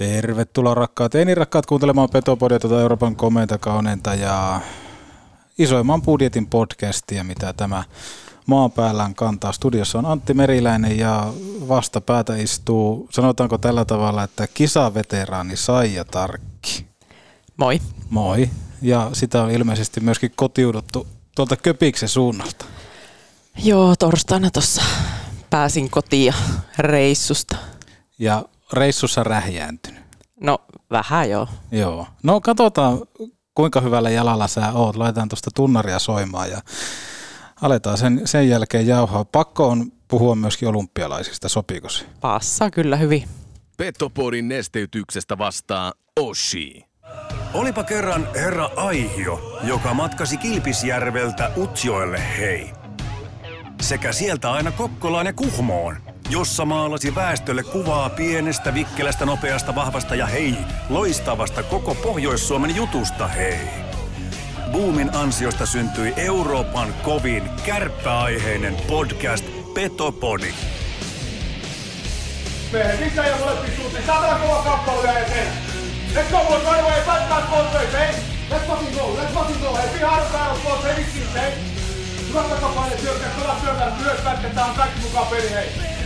Tervetuloa rakkaat rakkaat kuuntelemaan Petopodia tuota Euroopan komeinta kauneinta ja isoimman budjetin podcastia, mitä tämä maan päällään kantaa. Studiossa on Antti Meriläinen ja vastapäätä istuu, sanotaanko tällä tavalla, että kisaveteraani Saija Tarkki. Moi. Moi. Ja sitä on ilmeisesti myöskin kotiuduttu tuolta Köpiksen suunnalta. Joo, torstaina tuossa pääsin kotiin reissusta. Ja reissussa rähjääntynyt? No vähän joo. Joo. No katsotaan kuinka hyvällä jalalla sä oot. Laitetaan tuosta tunnaria soimaan ja aletaan sen, sen jälkeen jauhaa. Pakko on puhua myöskin olympialaisista, sopiiko se? Passa kyllä hyvin. Petopodin nesteytyksestä vastaa Oshi. Olipa kerran herra Aihio, joka matkasi Kilpisjärveltä Utsjoelle hei. Sekä sieltä aina Kokkolaan ja Kuhmoon – jossa maalasi väestölle kuvaa pienestä, vikkelästä, nopeasta, vahvasta ja hei, loistavasta koko Pohjois-Suomen jutusta hei. Boomin ansiosta syntyi Euroopan kovin kärppäaiheinen podcast Petopodi. Mehän sisään ja molempiin suuntiin. Saadaan kova kappale ja eteen. Let's go boys, right away, fight back both ways, hey? Let's fucking go, let's fucking go, hey? Be hard battle, boys, hey, hey? Hyvä takapaine, syökkää, kova syökkää, myös pätketään, on kaikki mukaan peli, hei.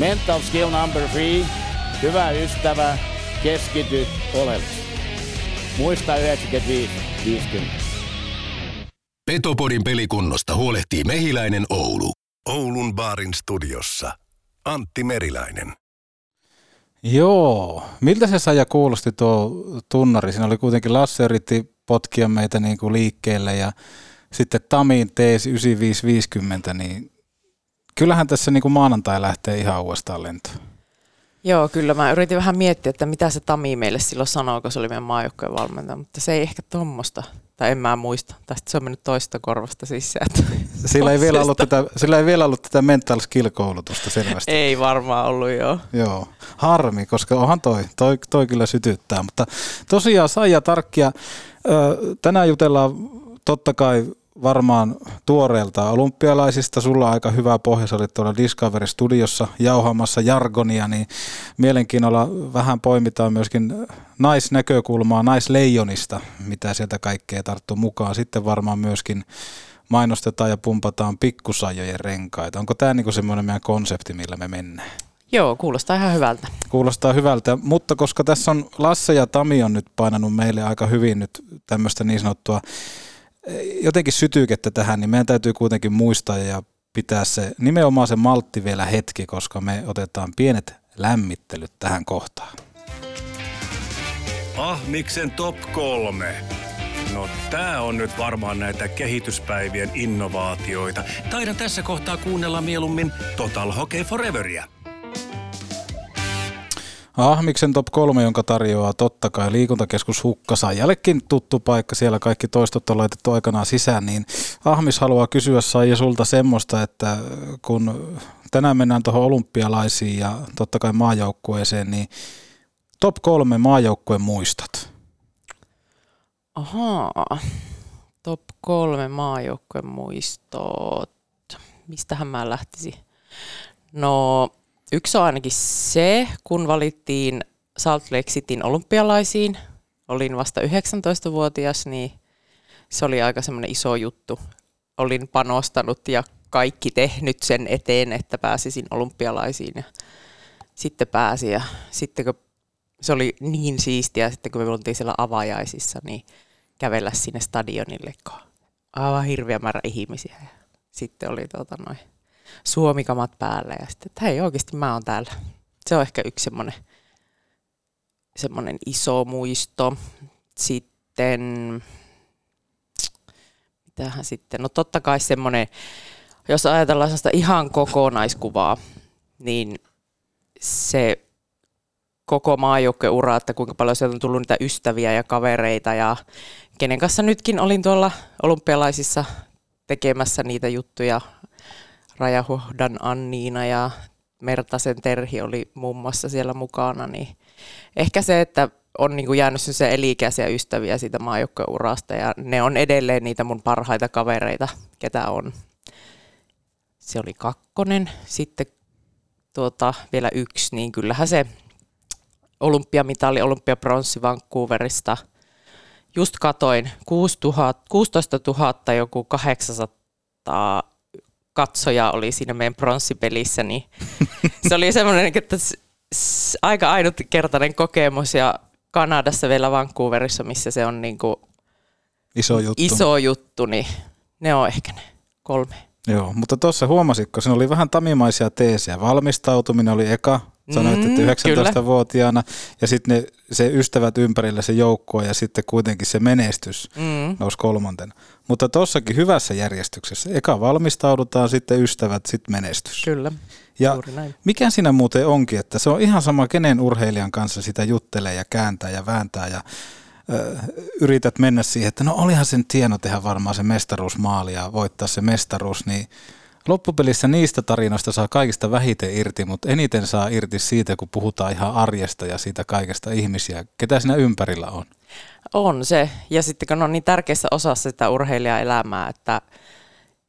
Mental skill number three. Hyvä ystävä, keskity oleellisesti. Muista 95-50. Petopodin pelikunnosta huolehtii Mehiläinen Oulu. Oulun baarin studiossa Antti Meriläinen. Joo, miltä se saja kuulosti tuo tunnari? Siinä oli kuitenkin Lasse yritti potkia meitä niin kuin liikkeelle ja sitten Tamin teesi 9550, niin kyllähän tässä niin kuin maanantai lähtee ihan uudestaan lentoon. Joo, kyllä mä yritin vähän miettiä, että mitä se Tami meille silloin sanoi, kun se oli meidän maajoukkojen valmentaja, mutta se ei ehkä tuommoista, tai en mä muista, tai se on mennyt toista korvasta sisään. Sillä ei, vielä ollut tätä, sillä ei vielä ollut tätä mental skill-koulutusta selvästi. Ei varmaan ollut, joo. Joo, harmi, koska onhan toi, toi, toi kyllä sytyttää, mutta tosiaan Saija Tarkkia, tänään jutellaan totta kai varmaan tuoreelta olympialaisista. Sulla on aika hyvä pohja, sä olit tuolla Discovery Studiossa jauhamassa jargonia, niin mielenkiinnolla vähän poimitaan myöskin naisnäkökulmaa naisleijonista, mitä sieltä kaikkea tarttuu mukaan. Sitten varmaan myöskin mainostetaan ja pumpataan pikkusajojen renkaita. Onko tämä niinku semmoinen meidän konsepti, millä me mennään? Joo, kuulostaa ihan hyvältä. Kuulostaa hyvältä, mutta koska tässä on Lasse ja Tami on nyt painanut meille aika hyvin nyt tämmöistä niin sanottua jotenkin sytykettä tähän, niin meidän täytyy kuitenkin muistaa ja pitää se nimenomaan se maltti vielä hetki, koska me otetaan pienet lämmittelyt tähän kohtaan. Ahmiksen top kolme. No tää on nyt varmaan näitä kehityspäivien innovaatioita. Taidan tässä kohtaa kuunnella mieluummin Total Hockey Foreveria. Ahmiksen top 3, jonka tarjoaa totta kai liikuntakeskus Hukkasaajallekin tuttu paikka. Siellä kaikki toistot on laitettu aikanaan sisään, niin Ahmis haluaa kysyä Saija sulta semmoista, että kun tänään mennään tuohon olympialaisiin ja totta kai maajoukkueeseen, niin top 3 maajoukkueen muistat. Ahaa, top 3 maajoukkueen muistot. Mistähän mä lähtisin? No Yksi on ainakin se, kun valittiin Salt Lake Cityn olympialaisiin. Olin vasta 19-vuotias, niin se oli aika semmoinen iso juttu. Olin panostanut ja kaikki tehnyt sen eteen, että pääsisin olympialaisiin. Ja sitten pääsi ja sitten kun se oli niin siistiä, sitten kun me oltiin siellä avajaisissa, niin kävellä sinne stadionille, kun aivan hirveä määrä ihmisiä. Ja sitten oli tota noin suomikamat päällä ja sitten, että hei oikeasti mä oon täällä. Se on ehkä yksi semmoinen, semmoinen iso muisto. Sitten, mitähän sitten, no totta kai semmoinen, jos ajatellaan sellaista ihan kokonaiskuvaa, niin se koko maajoukkueura, että kuinka paljon sieltä on tullut niitä ystäviä ja kavereita ja kenen kanssa nytkin olin tuolla olympialaisissa tekemässä niitä juttuja. Rajahuhdan Anniina ja Mertasen Terhi oli muun muassa siellä mukana, niin ehkä se, että on niin kuin jäänyt se elikäisiä ystäviä siitä maajoukkueurasta ja ne on edelleen niitä mun parhaita kavereita, ketä on. Se oli kakkonen, sitten tuota, vielä yksi, niin kyllähän se olympiamitali, olympiapronssi Vancouverista. Just katoin, 16 000 joku 800 katsoja oli siinä meidän pronssipelissä, niin se oli semmoinen, että aika ainutkertainen kokemus ja Kanadassa vielä Vancouverissa, missä se on niin kuin iso juttu. iso juttu, niin ne on ehkä ne kolme. Joo, mutta tuossa huomasitko, siinä oli vähän tamimaisia teesejä. Valmistautuminen oli eka, sanoit, mm, että 19-vuotiaana, ja sitten se ystävät ympärillä se joukkue ja sitten kuitenkin se menestys mm. nousi kolmantena. Mutta tuossakin hyvässä järjestyksessä. Eka valmistaudutaan, sitten ystävät, sitten menestys. Kyllä, ja mikä siinä muuten onkin, että se on ihan sama, kenen urheilijan kanssa sitä juttelee ja kääntää ja vääntää ja yrität mennä siihen, että no olihan sen tieno tehdä varmaan se mestaruusmaali ja voittaa se mestaruus, niin loppupelissä niistä tarinoista saa kaikista vähiten irti, mutta eniten saa irti siitä, kun puhutaan ihan arjesta ja siitä kaikesta ihmisiä. Ketä siinä ympärillä on? On se. Ja sitten kun on niin tärkeässä osassa sitä urheilijaelämää, että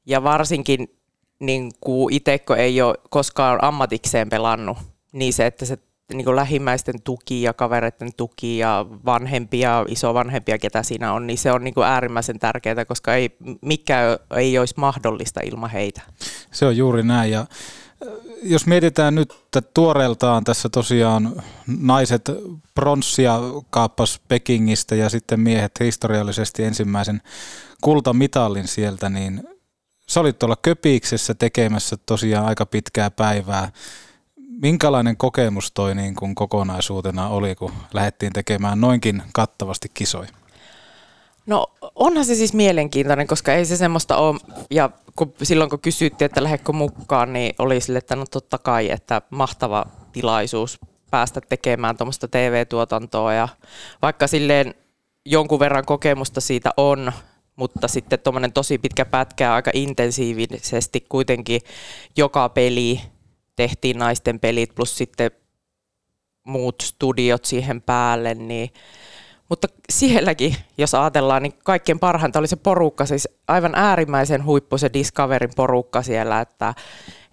ja varsinkin niin itse, kun ei ole koskaan ammatikseen pelannut, niin se, että se niin lähimmäisten tuki ja kavereiden tuki ja vanhempia, isovanhempia, ketä siinä on, niin se on niin kuin äärimmäisen tärkeää, koska ei, mikä ei olisi mahdollista ilman heitä. Se on juuri näin ja jos mietitään nyt että tuoreeltaan tässä tosiaan naiset pronssia kaappas Pekingistä ja sitten miehet historiallisesti ensimmäisen kultamitalin sieltä, niin sä olit tuolla Köpiksessä tekemässä tosiaan aika pitkää päivää. Minkälainen kokemus toi niin kuin kokonaisuutena oli, kun lähdettiin tekemään noinkin kattavasti kisoja? No onhan se siis mielenkiintoinen, koska ei se semmoista ole, ja kun, silloin kun kysyttiin, että lähdekö mukaan, niin oli sille, että no totta kai, että mahtava tilaisuus päästä tekemään tuommoista TV-tuotantoa, ja vaikka silleen jonkun verran kokemusta siitä on, mutta sitten tuommoinen tosi pitkä pätkä aika intensiivisesti kuitenkin joka peli tehtiin naisten pelit plus sitten muut studiot siihen päälle, niin mutta sielläkin, jos ajatellaan, niin kaikkein parhainta oli se porukka, siis aivan äärimmäisen huippu se Discoverin porukka siellä, että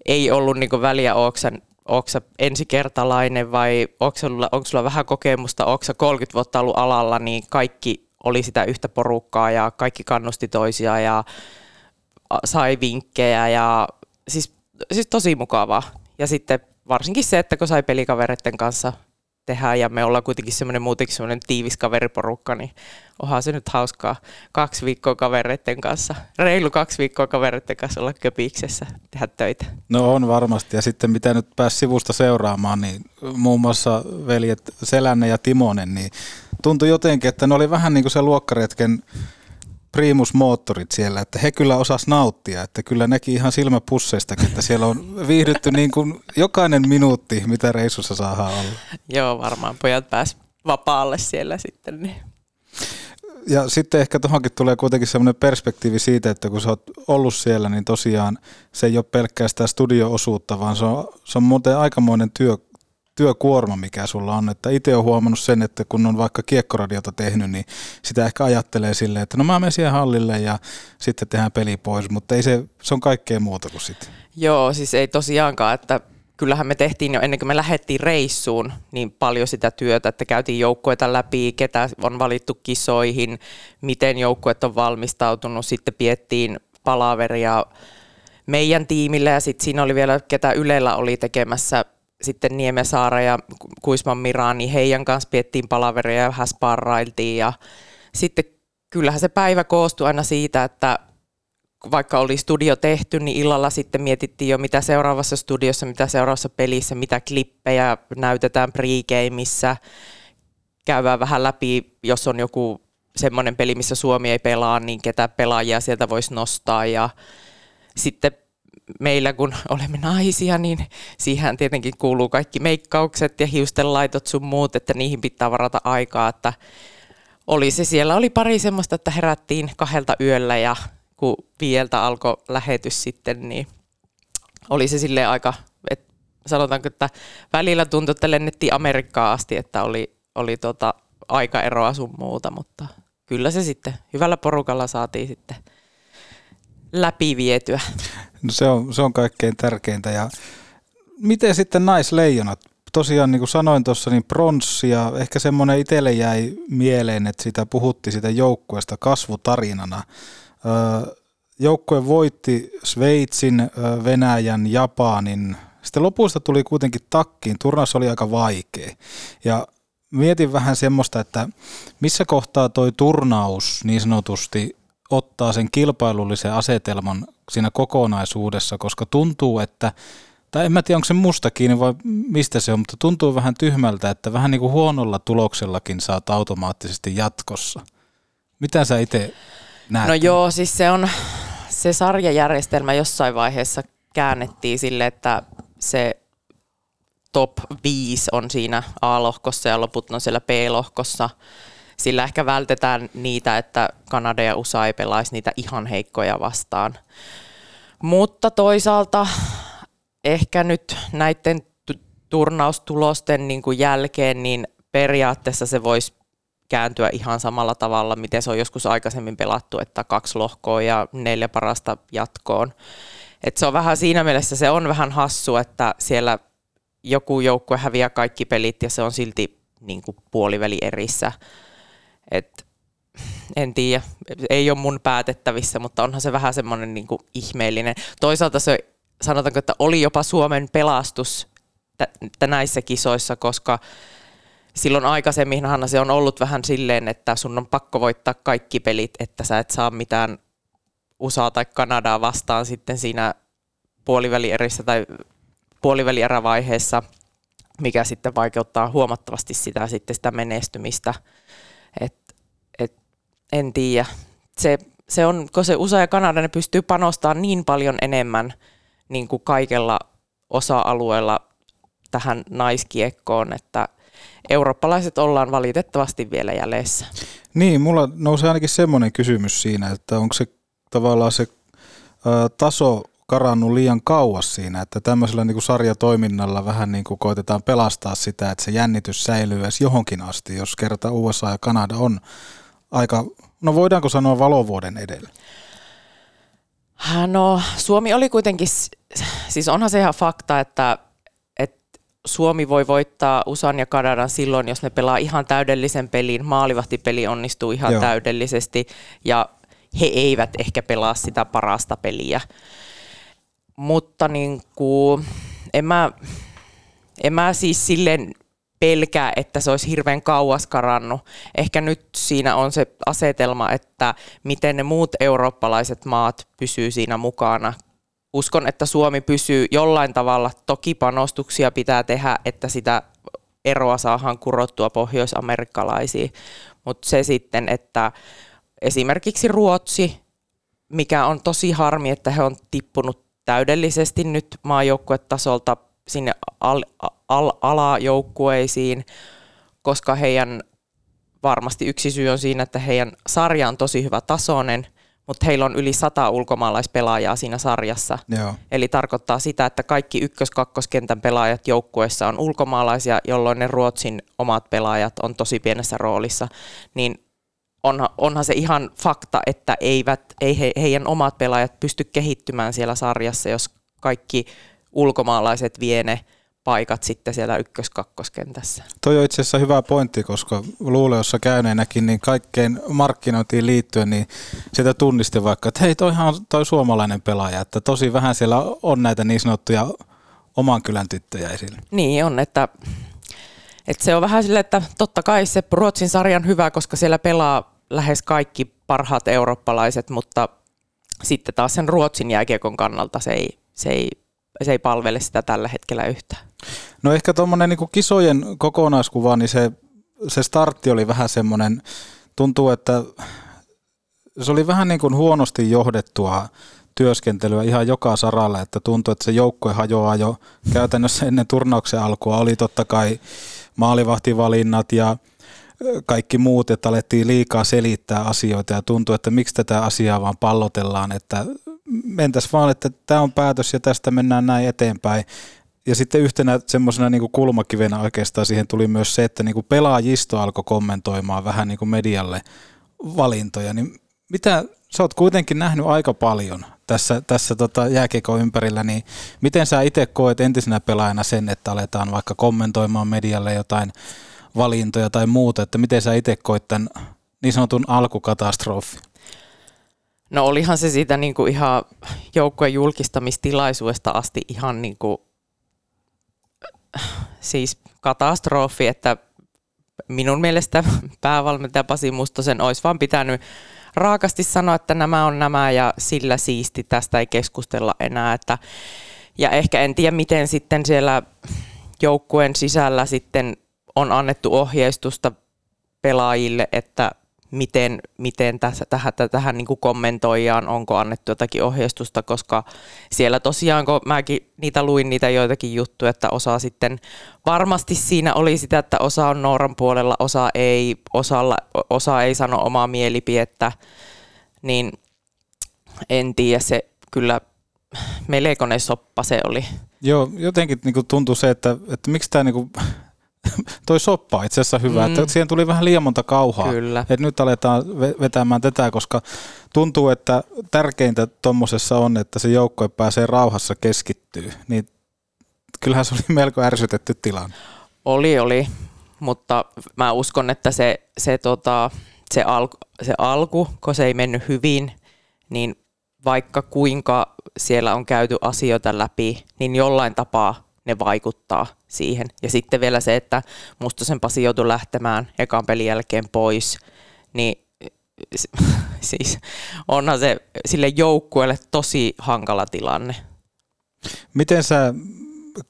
ei ollut niin väliä, onko sä ensikertalainen vai onko sulla, onko sulla vähän kokemusta, onko 30 vuotta ollut alalla, niin kaikki oli sitä yhtä porukkaa ja kaikki kannusti toisiaan ja sai vinkkejä ja siis, siis tosi mukavaa. Ja sitten varsinkin se, että kun sai pelikavereiden kanssa tehdä ja me ollaan kuitenkin semmoinen muutenkin semmoinen tiivis kaveriporukka, niin onhan se nyt hauskaa kaksi viikkoa kavereiden kanssa, reilu kaksi viikkoa kavereiden kanssa olla köpiksessä, tehdä töitä. No on varmasti ja sitten mitä nyt pääsi sivusta seuraamaan, niin muun muassa veljet Selänne ja Timonen, niin tuntui jotenkin, että ne oli vähän niin kuin se luokkaretken primusmoottorit siellä, että he kyllä osas nauttia, että kyllä näki ihan silmäpusseistakin, että siellä on viihdytty niin kuin jokainen minuutti, mitä reissussa saa olla. Joo, varmaan pojat pääs vapaalle siellä sitten. Niin. Ja sitten ehkä tuohonkin tulee kuitenkin semmoinen perspektiivi siitä, että kun sä oot ollut siellä, niin tosiaan se ei ole pelkkää sitä studio-osuutta, vaan se on, se on muuten aikamoinen työ, työkuorma, mikä sulla on. Että itse olen huomannut sen, että kun on vaikka kiekkoradiota tehnyt, niin sitä ehkä ajattelee silleen, että no mä menen siihen hallille ja sitten tehdään peli pois, mutta ei se, se on kaikkea muuta kuin sitten. Joo, siis ei tosiaankaan, että kyllähän me tehtiin jo ennen kuin me lähdettiin reissuun niin paljon sitä työtä, että käytiin joukkueita läpi, ketä on valittu kisoihin, miten joukkueet on valmistautunut, sitten piettiin palaveria meidän tiimille ja sitten siinä oli vielä, ketä Ylellä oli tekemässä sitten Niemesaara ja Kuisman Mira, niin heidän kanssa piettiin palaveria ja vähän sparrailtiin. Ja sitten kyllähän se päivä koostui aina siitä, että vaikka oli studio tehty, niin illalla sitten mietittiin jo mitä seuraavassa studiossa, mitä seuraavassa pelissä, mitä klippejä näytetään pregameissa. Käydään vähän läpi, jos on joku semmoinen peli, missä Suomi ei pelaa, niin ketä pelaajia sieltä voisi nostaa. Ja sitten meillä kun olemme naisia, niin siihen tietenkin kuuluu kaikki meikkaukset ja hiustenlaitot sun muut, että niihin pitää varata aikaa, että oli se siellä, oli pari semmoista, että herättiin kahdelta yöllä ja kun viieltä alkoi lähetys sitten, niin oli se sille aika, että sanotaanko, että välillä tuntui, että lennettiin Amerikkaan asti, että oli, oli tota aikaeroa sun muuta, mutta kyllä se sitten hyvällä porukalla saatiin sitten läpi vietyä. No se, on, se on kaikkein tärkeintä. Ja miten sitten naisleijonat? Tosiaan niin kuin sanoin tuossa, niin pronssi ja ehkä semmoinen itselle jäi mieleen, että sitä puhuttiin sitä joukkueesta kasvutarinana. Joukkue voitti Sveitsin, Venäjän, Japanin. Sitten lopusta tuli kuitenkin takkiin. Turnaus oli aika vaikea. Ja mietin vähän semmoista, että missä kohtaa toi turnaus niin sanotusti ottaa sen kilpailullisen asetelman siinä kokonaisuudessa, koska tuntuu, että tai en mä tiedä, onko se musta kiinni vai mistä se on, mutta tuntuu vähän tyhmältä, että vähän niin kuin huonolla tuloksellakin saat automaattisesti jatkossa. Mitä sä itse näet? No joo, siis se on se sarjajärjestelmä jossain vaiheessa käännettiin sille, että se top 5 on siinä A-lohkossa ja loput on siellä B-lohkossa. Sillä ehkä vältetään niitä, että Kanada ja USA ei pelaisi niitä ihan heikkoja vastaan. Mutta toisaalta ehkä nyt näiden turnaustulosten niin kuin jälkeen, niin periaatteessa se voisi kääntyä ihan samalla tavalla, miten se on joskus aikaisemmin pelattu, että kaksi lohkoa ja neljä parasta jatkoon. Et se on vähän siinä mielessä, se on vähän hassu, että siellä joku joukkue häviää kaikki pelit ja se on silti niin kuin puoliväli erissä. Et, en tiedä, ei ole mun päätettävissä, mutta onhan se vähän semmoinen niin ihmeellinen. Toisaalta se, sanotaanko, että oli jopa Suomen pelastus t- näissä kisoissa, koska silloin aikaisemminhan se on ollut vähän silleen, että sun on pakko voittaa kaikki pelit, että sä et saa mitään USA tai Kanadaa vastaan sitten siinä puolivälierissä tai puolivälierävaiheessa, mikä sitten vaikeuttaa huomattavasti sitä, sitten sitä menestymistä. Et, et, en tiedä. Se, se on, kun se USA ja Kanada ne pystyy panostamaan niin paljon enemmän niin kuin kaikella osa-alueella tähän naiskiekkoon, että eurooppalaiset ollaan valitettavasti vielä jäljessä. Niin, mulla nousee ainakin semmoinen kysymys siinä, että onko se tavallaan se taso karannut liian kauas siinä, että tämmöisellä niin kuin sarjatoiminnalla vähän niin kuin koitetaan pelastaa sitä, että se jännitys säilyy edes johonkin asti, jos kerta USA ja Kanada on aika, no voidaanko sanoa valovuoden edellä? No Suomi oli kuitenkin, siis onhan se ihan fakta, että, että Suomi voi voittaa USAn ja Kanadan silloin, jos ne pelaa ihan täydellisen pelin, maalivahtipeli onnistuu ihan Joo. täydellisesti ja he eivät ehkä pelaa sitä parasta peliä mutta niin kuin, en, mä, en mä siis silleen pelkää, että se olisi hirveän kauas karannut. Ehkä nyt siinä on se asetelma, että miten ne muut eurooppalaiset maat pysyy siinä mukana. Uskon, että Suomi pysyy jollain tavalla. Toki panostuksia pitää tehdä, että sitä eroa saadaan kurottua pohjoisamerikkalaisiin. Mutta se sitten, että esimerkiksi Ruotsi, mikä on tosi harmi, että he on tippunut täydellisesti nyt maajoukkuetasolta sinne al, al, alajoukkueisiin, koska heidän varmasti yksi syy on siinä, että heidän sarja on tosi hyvä tasoinen, mutta heillä on yli sata ulkomaalaispelaajaa siinä sarjassa. Joo. Eli tarkoittaa sitä, että kaikki ykkös-kakkoskentän pelaajat joukkueessa on ulkomaalaisia, jolloin ne Ruotsin omat pelaajat on tosi pienessä roolissa. Niin onhan, onhan se ihan fakta, että eivät, ei he, heidän omat pelaajat pysty kehittymään siellä sarjassa, jos kaikki ulkomaalaiset vie ne paikat sitten siellä ykkös-kakkoskentässä. Toi on itse asiassa hyvä pointti, koska luuleossa käyneenäkin niin kaikkein markkinointiin liittyen, niin sitä tunnisti vaikka, että hei, toihan on toi suomalainen pelaaja, että tosi vähän siellä on näitä niin sanottuja oman kylän tyttöjä esillä. Niin on, että et se on vähän silleen, että totta kai se Ruotsin sarjan hyvä, koska siellä pelaa lähes kaikki parhaat eurooppalaiset, mutta sitten taas sen Ruotsin jääkiekon kannalta se ei, se ei, se ei palvele sitä tällä hetkellä yhtään. No ehkä tuommoinen niin kisojen kokonaiskuva, niin se, se startti oli vähän semmoinen, tuntuu, että se oli vähän niin kuin huonosti johdettua työskentelyä ihan joka saralla, että tuntui, että se joukkue hajoaa jo käytännössä ennen turnauksen alkua. Oli totta kai maalivahtivalinnat ja kaikki muut, että alettiin liikaa selittää asioita ja tuntuu, että miksi tätä asiaa vaan pallotellaan, että mentäs vaan, että tämä on päätös ja tästä mennään näin eteenpäin. Ja sitten yhtenä semmoisena niin kulmakivenä oikeastaan siihen tuli myös se, että niin kuin pelaajisto alkoi kommentoimaan vähän niin kuin medialle valintoja. Niin mitä, sä oot kuitenkin nähnyt aika paljon tässä, tässä tota jääkiekon ympärillä, niin miten sä itse koet entisenä pelaajana sen, että aletaan vaikka kommentoimaan medialle jotain valintoja tai muuta, että miten sä itse koet tämän niin sanotun alkukatastrofi? No olihan se siitä niin kuin ihan joukkueen julkistamistilaisuudesta asti ihan niin kuin, siis katastrofi, että minun mielestä päävalmentaja Pasi Mustosen olisi vaan pitänyt raakasti sanoa, että nämä on nämä ja sillä siisti, tästä ei keskustella enää. Että, ja ehkä en tiedä, miten sitten siellä joukkueen sisällä sitten on annettu ohjeistusta pelaajille, että miten, miten tässä, tähän, tähän niin kuin kommentoijaan, onko annettu jotakin ohjeistusta, koska siellä tosiaan, kun mäkin niitä luin niitä joitakin juttuja, että osa sitten varmasti siinä oli sitä, että osa on Nooran puolella, osa ei, osalla, osa ei sano omaa mielipidettä, niin en tiedä, se kyllä melkoinen soppa se oli. Joo, jotenkin niin tuntuu se, että, että miksi tämä niin toi soppa itse asiassa hyvä, mm. että siihen tuli vähän liian monta kauhaa. Kyllä. Et nyt aletaan vetämään tätä, koska tuntuu, että tärkeintä tuommoisessa on, että se joukkue pääsee rauhassa keskittyy. Niin kyllähän se oli melko ärsytetty tilanne. Oli, oli, mutta mä uskon, että se, se, tota, se, alku, se alku, kun se ei mennyt hyvin, niin vaikka kuinka siellä on käyty asioita läpi, niin jollain tapaa ne vaikuttaa siihen. Ja sitten vielä se, että Mustosen Pasi joutui lähtemään ekan pelin jälkeen pois, niin siis onhan se sille joukkueelle tosi hankala tilanne. Miten sä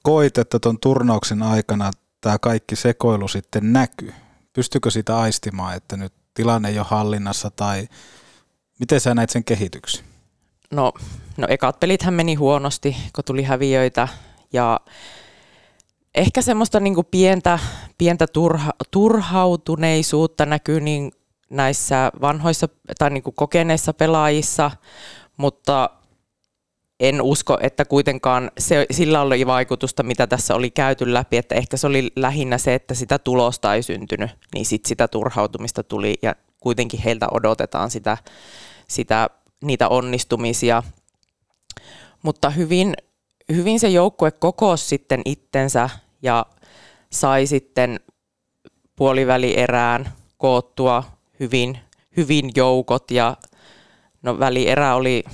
koit, että tuon turnauksen aikana tämä kaikki sekoilu sitten näkyy? Pystykö sitä aistimaan, että nyt tilanne ei ole hallinnassa tai miten sä näit sen kehityksen? No, no ekat pelithän meni huonosti, kun tuli häviöitä ja ehkä semmoista niin pientä, pientä turha, turhautuneisuutta näkyy niin näissä vanhoissa tai niin kokeneissa pelaajissa, mutta en usko, että kuitenkaan se, sillä oli vaikutusta, mitä tässä oli käyty läpi, että ehkä se oli lähinnä se, että sitä tulosta ei syntynyt, niin sitten sitä turhautumista tuli ja kuitenkin heiltä odotetaan sitä, sitä niitä onnistumisia. Mutta hyvin, hyvin se joukkue kokosi sitten itsensä ja sai sitten puolivälierään koottua hyvin, hyvin joukot ja no välierä oli,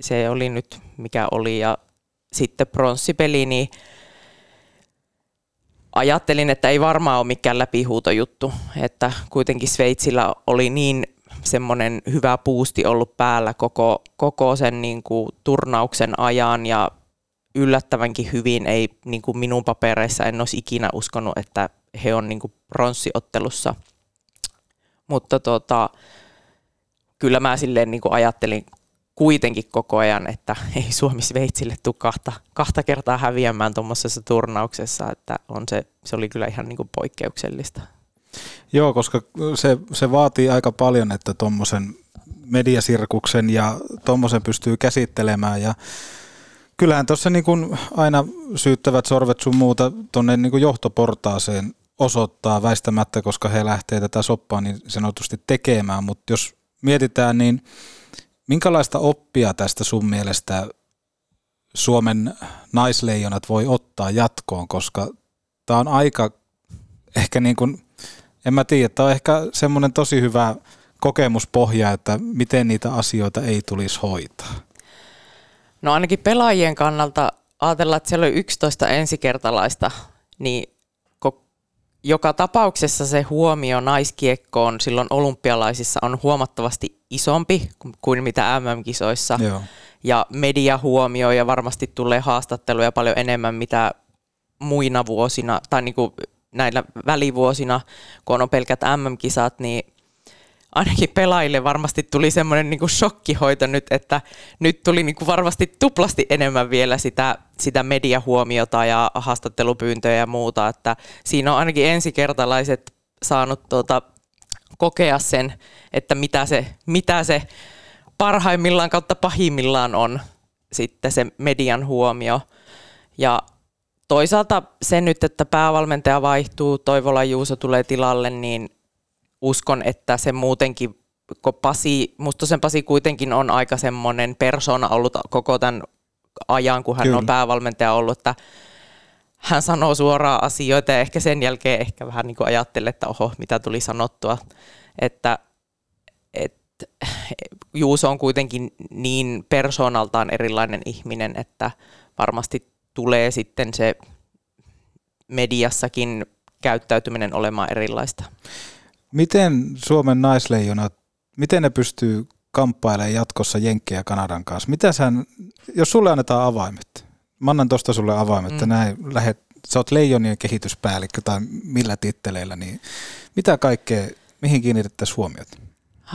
se oli nyt mikä oli ja sitten pronssipeli, niin ajattelin, että ei varmaan ole mikään läpihuutojuttu, että kuitenkin Sveitsillä oli niin semmoinen hyvä puusti ollut päällä koko, koko sen niin kuin turnauksen ajan ja yllättävänkin hyvin. Ei niin kuin minun papereissa en olisi ikinä uskonut, että he on niin kuin pronssiottelussa. Mutta tota, kyllä mä silleen niin kuin ajattelin kuitenkin koko ajan, että ei Suomi Sveitsille tule kahta, kahta kertaa häviämään tuommoisessa turnauksessa, että on se, se oli kyllä ihan niin kuin poikkeuksellista. Joo, koska se, se vaatii aika paljon, että tuommoisen mediasirkuksen ja tuommoisen pystyy käsittelemään ja kyllähän tuossa niin kuin aina syyttävät sorvet sun muuta tuonne niin johtoportaaseen osoittaa väistämättä, koska he lähtee tätä soppaa niin sanotusti tekemään, mutta jos mietitään, niin minkälaista oppia tästä sun mielestä Suomen naisleijonat voi ottaa jatkoon, koska tämä on aika ehkä niin kuin, en mä tiedä, tämä on ehkä semmoinen tosi hyvä kokemuspohja, että miten niitä asioita ei tulisi hoitaa. No ainakin pelaajien kannalta ajatellaan, että siellä oli 11 ensikertalaista, niin joka tapauksessa se huomio naiskiekkoon silloin olympialaisissa on huomattavasti isompi kuin mitä MM-kisoissa. Joo. Ja media huomioi ja varmasti tulee haastatteluja paljon enemmän mitä muina vuosina tai niin kuin näillä välivuosina, kun on pelkät MM-kisat, niin ainakin pelaajille varmasti tuli semmoinen niin shokkihoito nyt, että nyt tuli niin kuin varmasti tuplasti enemmän vielä sitä, sitä mediahuomiota ja haastattelupyyntöjä ja muuta, että siinä on ainakin ensikertalaiset saanut tuota, kokea sen, että mitä se, mitä se parhaimmillaan kautta pahimmillaan on sitten se median huomio. Ja toisaalta se nyt, että päävalmentaja vaihtuu, Toivola Juuso tulee tilalle, niin uskon, että se muutenkin, kun Pasi, Mustosen Pasi kuitenkin on aika semmoinen persona ollut koko tämän ajan, kun hän Kyllä. on päävalmentaja ollut, että hän sanoo suoraan asioita ja ehkä sen jälkeen ehkä vähän niin ajattelee, että oho, mitä tuli sanottua, että, että Juuso on kuitenkin niin persoonaltaan erilainen ihminen, että varmasti tulee sitten se mediassakin käyttäytyminen olemaan erilaista. Miten Suomen naisleijonat, miten ne pystyy kamppailemaan jatkossa Jenkkejä ja Kanadan kanssa? Mitä sä, jos sulle annetaan avaimet, mä annan tuosta sulle avaimet, mm. näin lähet, sä oot leijonien kehityspäällikkö tai millä titteleillä, niin mitä kaikkea, mihin kiinnitettäisiin huomiota?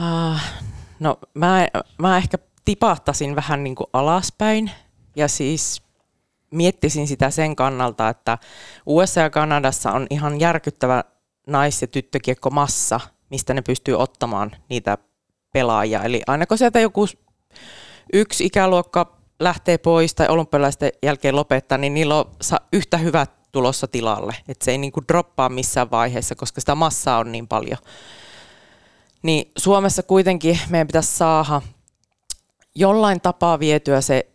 Ah, no mä, mä ehkä tipahtaisin vähän niin kuin alaspäin ja siis miettisin sitä sen kannalta, että USA ja Kanadassa on ihan järkyttävä nais- ja tyttökiekko massa, mistä ne pystyy ottamaan niitä pelaajia. Eli aina kun sieltä joku yksi ikäluokka lähtee pois tai olympialaisten jälkeen lopettaa, niin niillä on yhtä hyvät tulossa tilalle. Että se ei niinku droppaa missään vaiheessa, koska sitä massaa on niin paljon. Niin Suomessa kuitenkin meidän pitäisi saada jollain tapaa vietyä se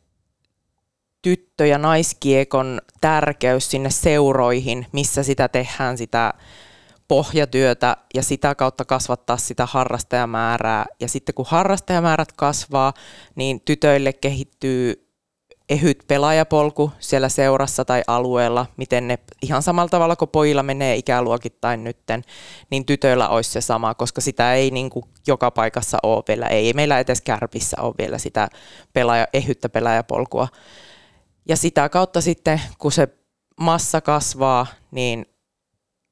tyttö- ja naiskiekon tärkeys sinne seuroihin, missä sitä tehdään sitä pohjatyötä ja sitä kautta kasvattaa sitä harrastajamäärää. Ja sitten kun harrastajamäärät kasvaa, niin tytöille kehittyy ehyt pelaajapolku siellä seurassa tai alueella, miten ne ihan samalla tavalla kuin pojilla menee ikäluokittain nytten, niin tytöillä olisi se sama, koska sitä ei niin kuin joka paikassa ole vielä, ei meillä edes kärpissä ole vielä sitä pelaaja, ehyttä pelaajapolkua. Ja sitä kautta sitten, kun se massa kasvaa, niin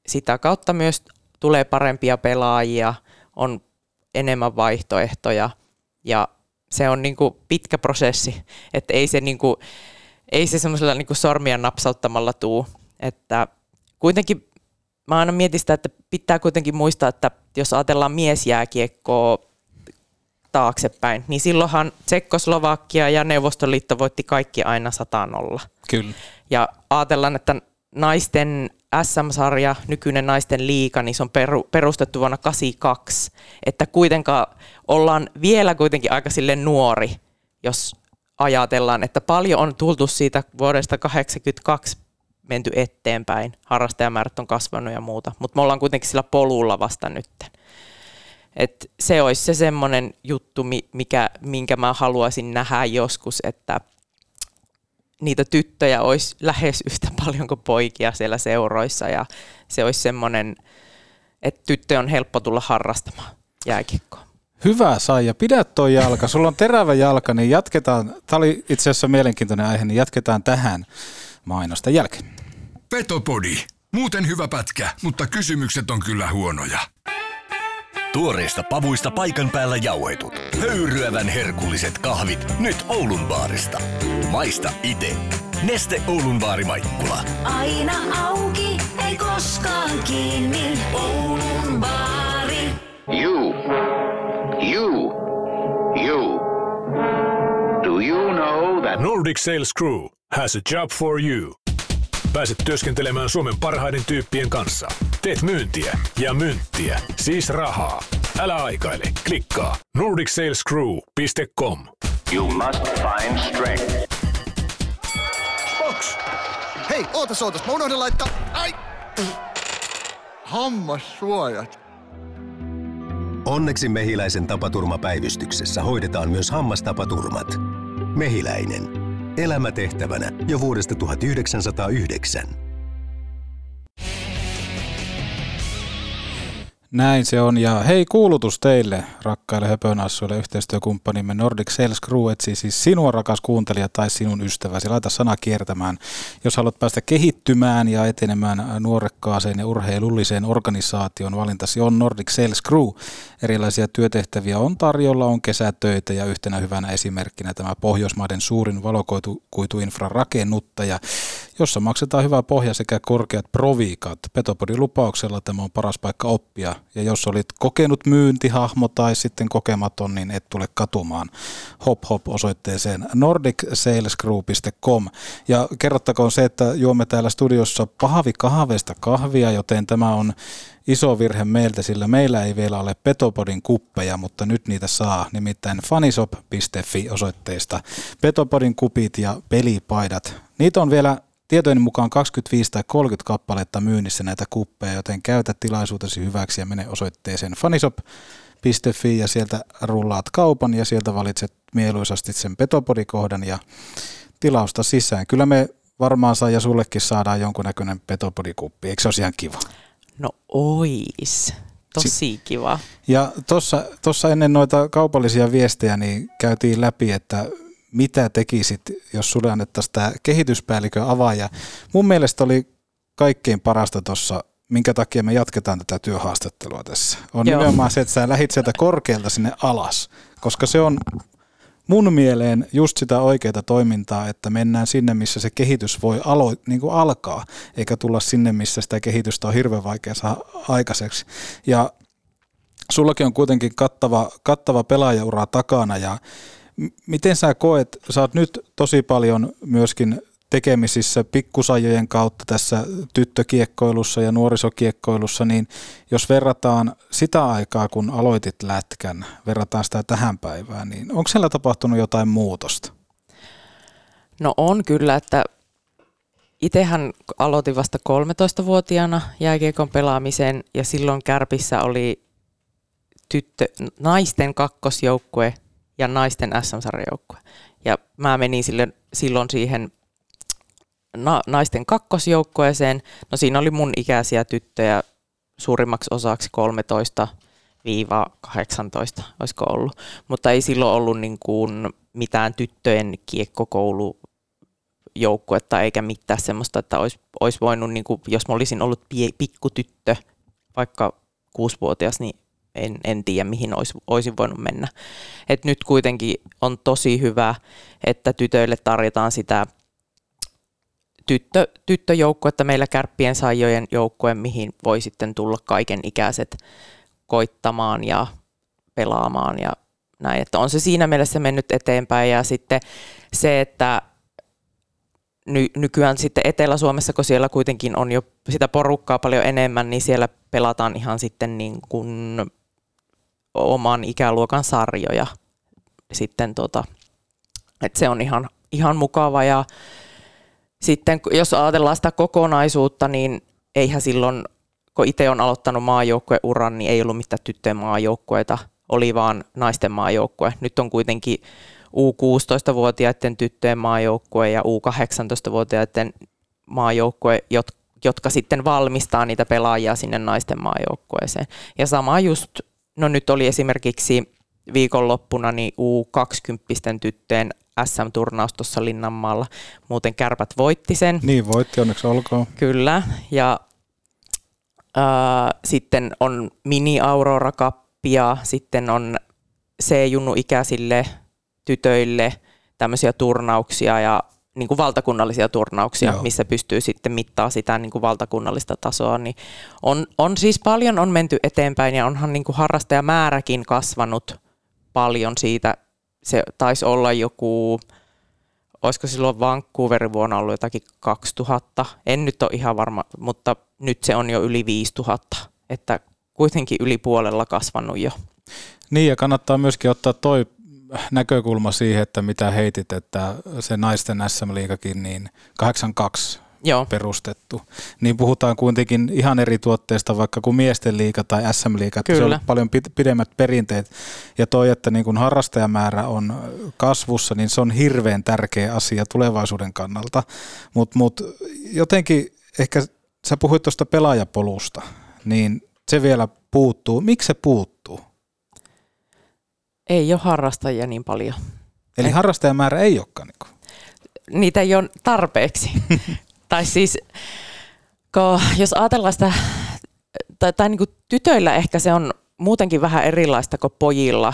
sitä kautta myös tulee parempia pelaajia, on enemmän vaihtoehtoja ja se on niin kuin pitkä prosessi, että ei se, niin kuin, ei se semmoisella niin sormia napsauttamalla tuu, että kuitenkin mä aina mietin sitä, että pitää kuitenkin muistaa, että jos ajatellaan miesjääkiekkoa taaksepäin, niin silloinhan Tsekkoslovakia ja Neuvostoliitto voitti kaikki aina 100 nolla. Kyllä. Ja ajatellaan, että naisten SM-sarja, nykyinen naisten liiga, niin se on peru, perustettu vuonna 82. Että kuitenkaan ollaan vielä kuitenkin aika sille nuori, jos ajatellaan, että paljon on tultu siitä vuodesta 82 menty eteenpäin. Harrastajamäärät on kasvanut ja muuta, mutta me ollaan kuitenkin sillä polulla vasta nytten. Et se olisi se semmoinen juttu, mikä, minkä mä haluaisin nähdä joskus, että niitä tyttöjä olisi lähes yhtä paljon kuin poikia siellä seuroissa ja se olisi semmoinen, että tyttö on helppo tulla harrastamaan jääkiekkoa. Hyvä Saija, pidä tuo jalka. Sulla on terävä jalka, niin jatketaan. Tämä oli itse asiassa mielenkiintoinen aihe, niin jatketaan tähän mainosta jälkeen. Petopodi. Muuten hyvä pätkä, mutta kysymykset on kyllä huonoja. Tuoreista pavuista paikan päällä jauhetut. Höyryävän herkulliset kahvit nyt Oulun baarista. Maista ite. Neste Oulun baari Maikkula. Aina auki, ei koskaan kiinni. Oulun baari. You. You. You. Do you know that Nordic Sales Crew has a job for you. Pääset työskentelemään Suomen parhaiden tyyppien kanssa. Teet myyntiä ja myyntiä, siis rahaa. Älä aikaile, klikkaa nordicsalescrew.com. you must find strength? Box! Hei, ootas, ootas, mä unohdin laittaa... Ai! Hammassuojat. Onneksi Mehiläisen tapaturmapäivystyksessä hoidetaan myös hammastapaturmat. Mehiläinen. Elämätehtävänä jo vuodesta 1909. Näin se on. Ja hei, kuulutus teille, rakkaille höpönassuille yhteistyökumppanimme Nordic Sales Crew etsii siis sinua, rakas kuuntelija, tai sinun ystäväsi. Laita sana kiertämään. Jos haluat päästä kehittymään ja etenemään nuorekkaaseen ja urheilulliseen organisaation, valintasi on Nordic Sales Crew. Erilaisia työtehtäviä on tarjolla, on kesätöitä ja yhtenä hyvänä esimerkkinä tämä Pohjoismaiden suurin valokuituinfrarakennuttaja, jossa maksetaan hyvä pohja sekä korkeat proviikat. Petopodin lupauksella tämä on paras paikka oppia ja jos olit kokenut myyntihahmo tai sitten kokematon, niin et tule katumaan hop hop osoitteeseen nordicsalesgroup.com. Ja kerrottakoon se, että juomme täällä studiossa pahvikahveista kahvia, joten tämä on iso virhe meiltä, sillä meillä ei vielä ole Petopodin kuppeja, mutta nyt niitä saa, nimittäin fanisop.fi osoitteesta. Petopodin kupit ja pelipaidat. Niitä on vielä Tietojen mukaan 25 tai 30 kappaletta myynnissä näitä kuppeja, joten käytä tilaisuutesi hyväksi ja mene osoitteeseen fanisop.fi ja sieltä rullaat kaupan ja sieltä valitset mieluisasti sen petopodikohdan ja tilausta sisään. Kyllä me varmaan saa ja sullekin saadaan jonkunnäköinen petopodikuppi. Eikö se olisi ihan kiva? No ois. Tosi kiva. Ja tuossa ennen noita kaupallisia viestejä niin käytiin läpi, että mitä tekisit, jos sulle annettaisiin tämä kehityspäällikön avaaja. Mun mielestä oli kaikkein parasta tuossa, minkä takia me jatketaan tätä työhaastattelua tässä. On Joo. nimenomaan se, että sä lähit sieltä korkealta sinne alas, koska se on mun mieleen just sitä oikeaa toimintaa, että mennään sinne, missä se kehitys voi alo- niin kuin alkaa, eikä tulla sinne, missä sitä kehitystä on hirveän vaikea saada aikaiseksi. Ja sullakin on kuitenkin kattava, kattava pelaajaura takana ja Miten sä koet, sä oot nyt tosi paljon myöskin tekemisissä pikkusajojen kautta tässä tyttökiekkoilussa ja nuorisokiekkoilussa, niin jos verrataan sitä aikaa, kun aloitit lätkän, verrataan sitä tähän päivään, niin onko siellä tapahtunut jotain muutosta? No on kyllä, että itsehän aloitin vasta 13-vuotiaana jääkiekon pelaamisen ja silloin Kärpissä oli tyttö, naisten kakkosjoukkue ja naisten SM-sarjajoukkue. Ja mä menin silloin, silloin siihen na, naisten kakkosjoukkueeseen. No siinä oli mun ikäisiä tyttöjä suurimmaksi osaksi 13 18, olisiko ollut. Mutta ei silloin ollut niin kuin mitään tyttöjen kiekkokoulu joukkuetta eikä mitään semmoista, että olisi, olisi voinut, niin kuin, jos mä olisin ollut pie, pikkutyttö, vaikka kuusivuotias, niin en, en tiedä mihin olisi, olisin voinut mennä. Et nyt kuitenkin on tosi hyvä, että tytöille tarjotaan sitä tyttö, tyttöjoukkuetta meillä kärppien saajojen joukkue, mihin voi sitten tulla kaiken ikäiset koittamaan ja pelaamaan ja näin. Että on se siinä mielessä mennyt eteenpäin ja sitten se, että ny, nykyään sitten Etelä-Suomessa, kun siellä kuitenkin on jo sitä porukkaa paljon enemmän, niin siellä pelataan ihan sitten niin kuin oman ikäluokan sarjoja. Sitten tota, että se on ihan, ihan mukava ja sitten jos ajatellaan sitä kokonaisuutta, niin eihän silloin, kun itse on aloittanut maajoukkueuran, niin ei ollut mitään tyttöjen maajoukkueita, oli vaan naisten maajoukkue. Nyt on kuitenkin U16-vuotiaiden tyttöjen maajoukkue ja U18-vuotiaiden maajoukkue, jotka sitten valmistaa niitä pelaajia sinne naisten maajoukkueeseen. Ja sama just No nyt oli esimerkiksi viikonloppuna niin U20 tyttöjen SM-turnaus tuossa Linnanmaalla. Muuten kärpät voitti sen. Niin voitti, onneksi olkoon. Kyllä, ja ää, sitten on mini-aurora-kappia, sitten on C-junnu-ikäisille tytöille tämmöisiä turnauksia ja niin kuin valtakunnallisia turnauksia, Joo. missä pystyy sitten mittaa sitä niin kuin valtakunnallista tasoa, niin on, on siis paljon on menty eteenpäin ja onhan niin kuin harrastajamääräkin kasvanut paljon siitä. Se taisi olla joku, olisiko silloin Vancouverin vuonna ollut jotakin 2000, en nyt ole ihan varma, mutta nyt se on jo yli 5000, että kuitenkin yli puolella kasvanut jo. Niin ja kannattaa myöskin ottaa toi näkökulma siihen, että mitä heitit, että se naisten SM-liigakin, niin 82 Joo. perustettu. Niin puhutaan kuitenkin ihan eri tuotteista vaikka kuin miesten liiga tai SM-liiga, että se on paljon pidemmät perinteet. Ja toi, että niin kun harrastajamäärä on kasvussa, niin se on hirveän tärkeä asia tulevaisuuden kannalta. Mutta mut, jotenkin ehkä sä puhuit tuosta pelaajapolusta, niin se vielä puuttuu. Miksi se puuttuu? Ei ole harrastajia niin paljon. Eli Eh. harrastajamäärä ei olekaan. Niin kuin. Niitä ei ole tarpeeksi. tai siis, kun jos ajatellaan sitä, tai, tai niin kuin tytöillä ehkä se on muutenkin vähän erilaista kuin pojilla,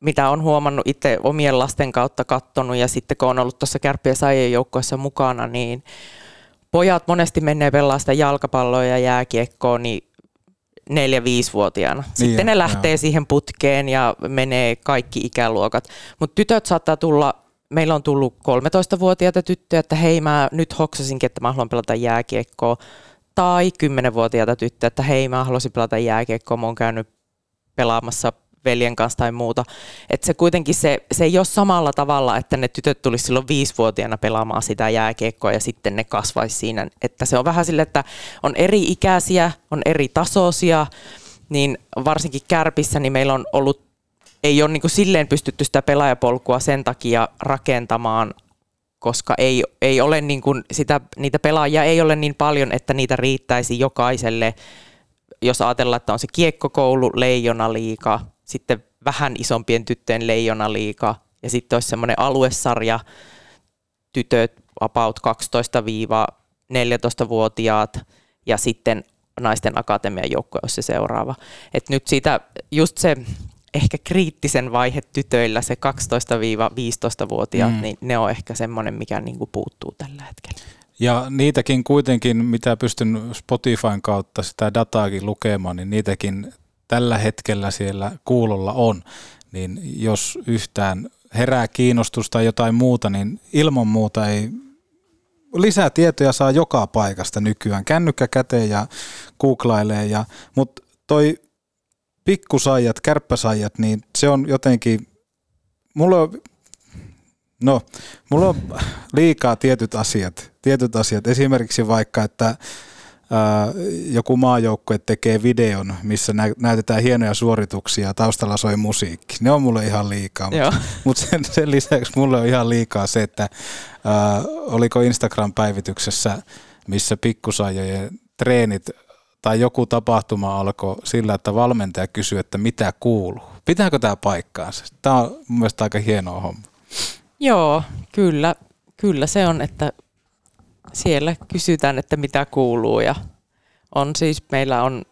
mitä on huomannut itse omien lasten kautta kattonut ja sitten kun on ollut tuossa kärppiä saajien joukkoissa mukana, niin pojat monesti menee pelaa sitä jalkapalloa ja jääkiekkoa niin neljä 5 vuotiaana Sitten Niin, ne joo. lähtee siihen putkeen ja menee kaikki ikäluokat. Mutta tytöt saattaa tulla, meillä on tullut 13-vuotiaita tyttöjä, että hei mä nyt hoksasinkin, että mä haluan pelata jääkiekkoa. Tai 10-vuotiaita tyttöjä, että hei mä haluaisin pelata jääkiekkoa, mä oon käynyt pelaamassa veljen kanssa tai muuta. Että se kuitenkin se, se ei ole samalla tavalla, että ne tytöt tulisi silloin viisivuotiaana pelaamaan sitä jääkiekkoa ja sitten ne kasvaisi siinä. Että se on vähän sille, että on eri ikäisiä, on eri tasoisia, niin varsinkin kärpissä niin meillä on ollut, ei ole niin kuin silleen pystytty sitä pelaajapolkua sen takia rakentamaan, koska ei, ei ole niin kuin sitä, niitä pelaajia ei ole niin paljon, että niitä riittäisi jokaiselle jos ajatellaan, että on se kiekkokoulu, leijonaliiga, sitten vähän isompien tyttöjen leijonaliiga ja sitten olisi semmoinen aluesarja, tytöt about 12-14-vuotiaat ja sitten naisten akatemian joukkue olisi se seuraava. Et nyt siitä just se ehkä kriittisen vaihe tytöillä, se 12-15-vuotiaat, Mm. mm. niin ne on ehkä semmoinen, mikä niinku puuttuu tällä hetkellä. Ja niitäkin kuitenkin, mitä pystyn Spotifyn kautta sitä dataakin lukemaan, niin niitäkin tällä hetkellä siellä kuulolla on. Niin jos yhtään herää kiinnostusta tai jotain muuta, niin ilman muuta ei lisää tietoja saa joka paikasta nykyään. Kännykkä käteen ja googlailee. Ja, mutta toi pikkusajat, kärppäsajat, niin se on jotenkin, mulla on, no, mulla on liikaa tietyt asiat. Tietyt asiat. Esimerkiksi vaikka, että joku maajoukkue tekee videon, missä nä- näytetään hienoja suorituksia ja taustalla soi musiikki. Ne on mulle ihan liikaa. Mutta sen, sen lisäksi mulle on ihan liikaa se, että ää, oliko Instagram-päivityksessä, missä pikkusajojen treenit tai joku tapahtuma alkoi sillä, että valmentaja kysyi, että mitä kuuluu. Pitääkö tämä paikkaansa? Tämä on mun mielestä aika hienoa homma. Joo, kyllä, kyllä se on, että siellä kysytään, että mitä kuuluu ja on siis, meillä on,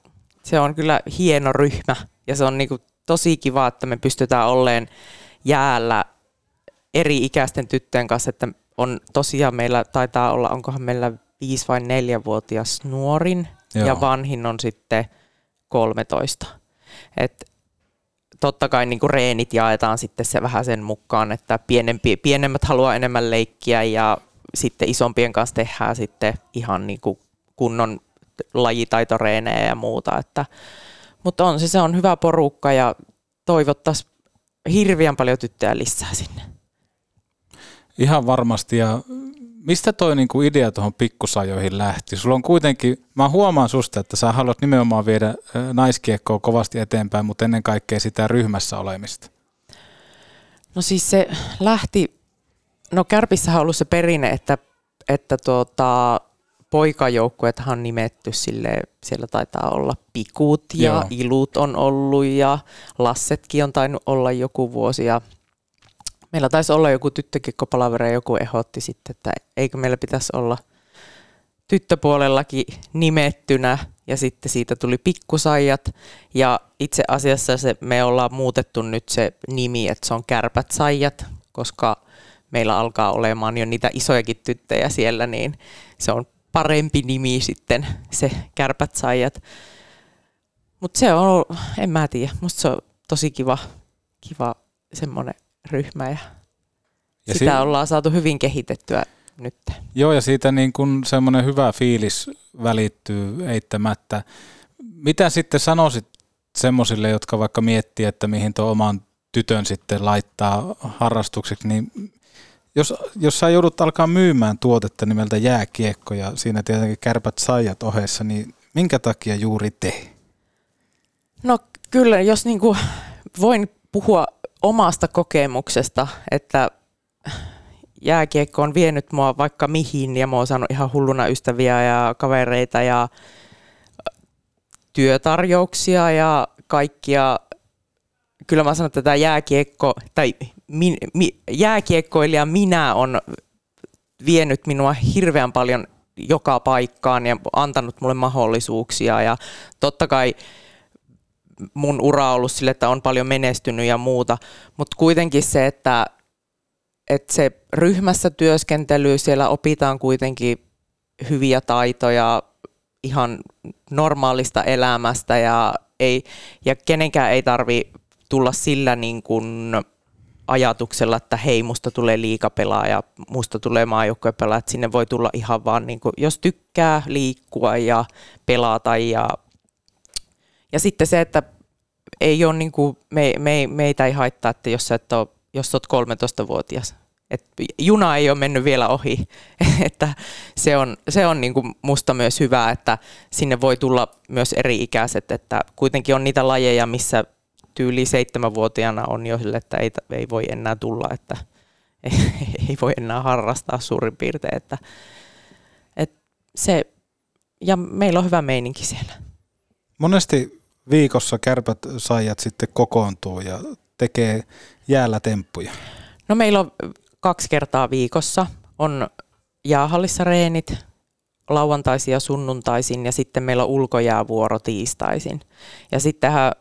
se on kyllä hieno ryhmä ja se on niinku tosi kiva, että me pystytään olleen jäällä eri ikäisten tyttöjen kanssa, että on tosiaan meillä taitaa olla, onkohan meillä viisi vai neljävuotias nuorin Joo. ja vanhin on sitten 13. Et totta kai niin kuin reenit jaetaan sitten se vähän sen mukaan, että pienempi, pienemmät haluaa enemmän leikkiä ja sitten isompien kanssa tehdään sitten ihan niin kuin kunnon lajitaitoreenejä ja muuta. Että, mutta on se, se on hyvä porukka ja toivottaisiin hirveän paljon tyttöjä lisää sinne. Ihan varmasti. Ja mistä toi niinku idea tuohon pikkusajoihin lähti? Sulla on kuitenkin, mä huomaan susta, että sä haluat nimenomaan viedä naiskiekkoa kovasti eteenpäin, mutta ennen kaikkea sitä ryhmässä olemista. No siis se lähti, no Kärpissähän on ollut se perinne, että, että tuota, poikajoukkuethan on nimetty sille, siellä taitaa olla pikut ja Joo. ilut on ollut ja Lassetkin on tainnut olla joku vuosi ja meillä taisi olla joku tyttökikkopalaveri ja joku ehdotti sitten, että eikö meillä pitäisi olla tyttöpuolellakin nimettynä ja sitten siitä tuli pikkusajat ja itse asiassa se, me ollaan muutettu nyt se nimi, että se on kärpät saijat, koska meillä alkaa olemaan jo niitä isojakin tyttöjä siellä, niin se on parempi nimi sitten se kärpät saijat. Mutta se on, en mä tiedä, musta se on tosi kiva, kiva semmoinen ryhmä ja, Ja ja sitä si- ollaan saatu hyvin kehitettyä nyt. Joo, ja siitä niin kun semmoinen hyvä fiilis välittyy eittämättä. Mitä sitten sanoisit semmoisille, jotka vaikka miettii, että mihin tuo oman tytön sitten laittaa harrastukseksi, niin jos, jos sä joudut alkaa myymään tuotetta nimeltä jääkiekko ja siinä tietenkin kärpät saijat ohessa, niin minkä takia juuri te? No kyllä, jos niinku voin puhua omasta kokemuksesta, että jääkiekko on vienyt mua vaikka mihin ja mä oon saanut ihan hulluna ystäviä ja kavereita ja työtarjouksia ja kaikkia. Kyllä mä sanon, että tämä jääkiekko, tai min, mi, jääkiekkoilija minä on vienyt minua hirveän paljon joka paikkaan ja antanut mulle mahdollisuuksia. Ja totta kai mun ura on ollut sille, että on paljon menestynyt ja muuta, mutta kuitenkin se, että, että se ryhmässä työskentely, siellä opitaan kuitenkin hyviä taitoja ihan normaalista elämästä ja, ei, ja kenenkään ei tarvi tulla sillä niin kuin ajatuksella, että hei, musta tulee liikapelaaja, musta tulee maajoukkuepelaaja, että sinne voi tulla ihan vaan, niin kuin, jos tykkää liikkua ja pelata ja, ja sitten se, että ei ole niin kuin, me, me, meitä ei haittaa, että jos sä et ole, jos olet 13-vuotias, et juna ei ole mennyt vielä ohi, että se on, se on niin kuin musta myös hyvä, että sinne voi tulla myös eri-ikäiset, että kuitenkin on niitä lajeja, missä tyyli seitsemänvuotiaana on jo sille, että ei, ei voi enää tulla, että ei, ei voi enää harrastaa suurin piirtein, että, että se, ja meillä on hyvä meininki siellä. Monesti viikossa kärpät saajat sitten kokoontuu ja tekee jäällä temppuja. No meillä on kaksi kertaa viikossa. On jäähallissa reenit lauantaisin ja sunnuntaisin ja sitten meillä on ulkojäävuoro tiistaisin. Ja sittenhän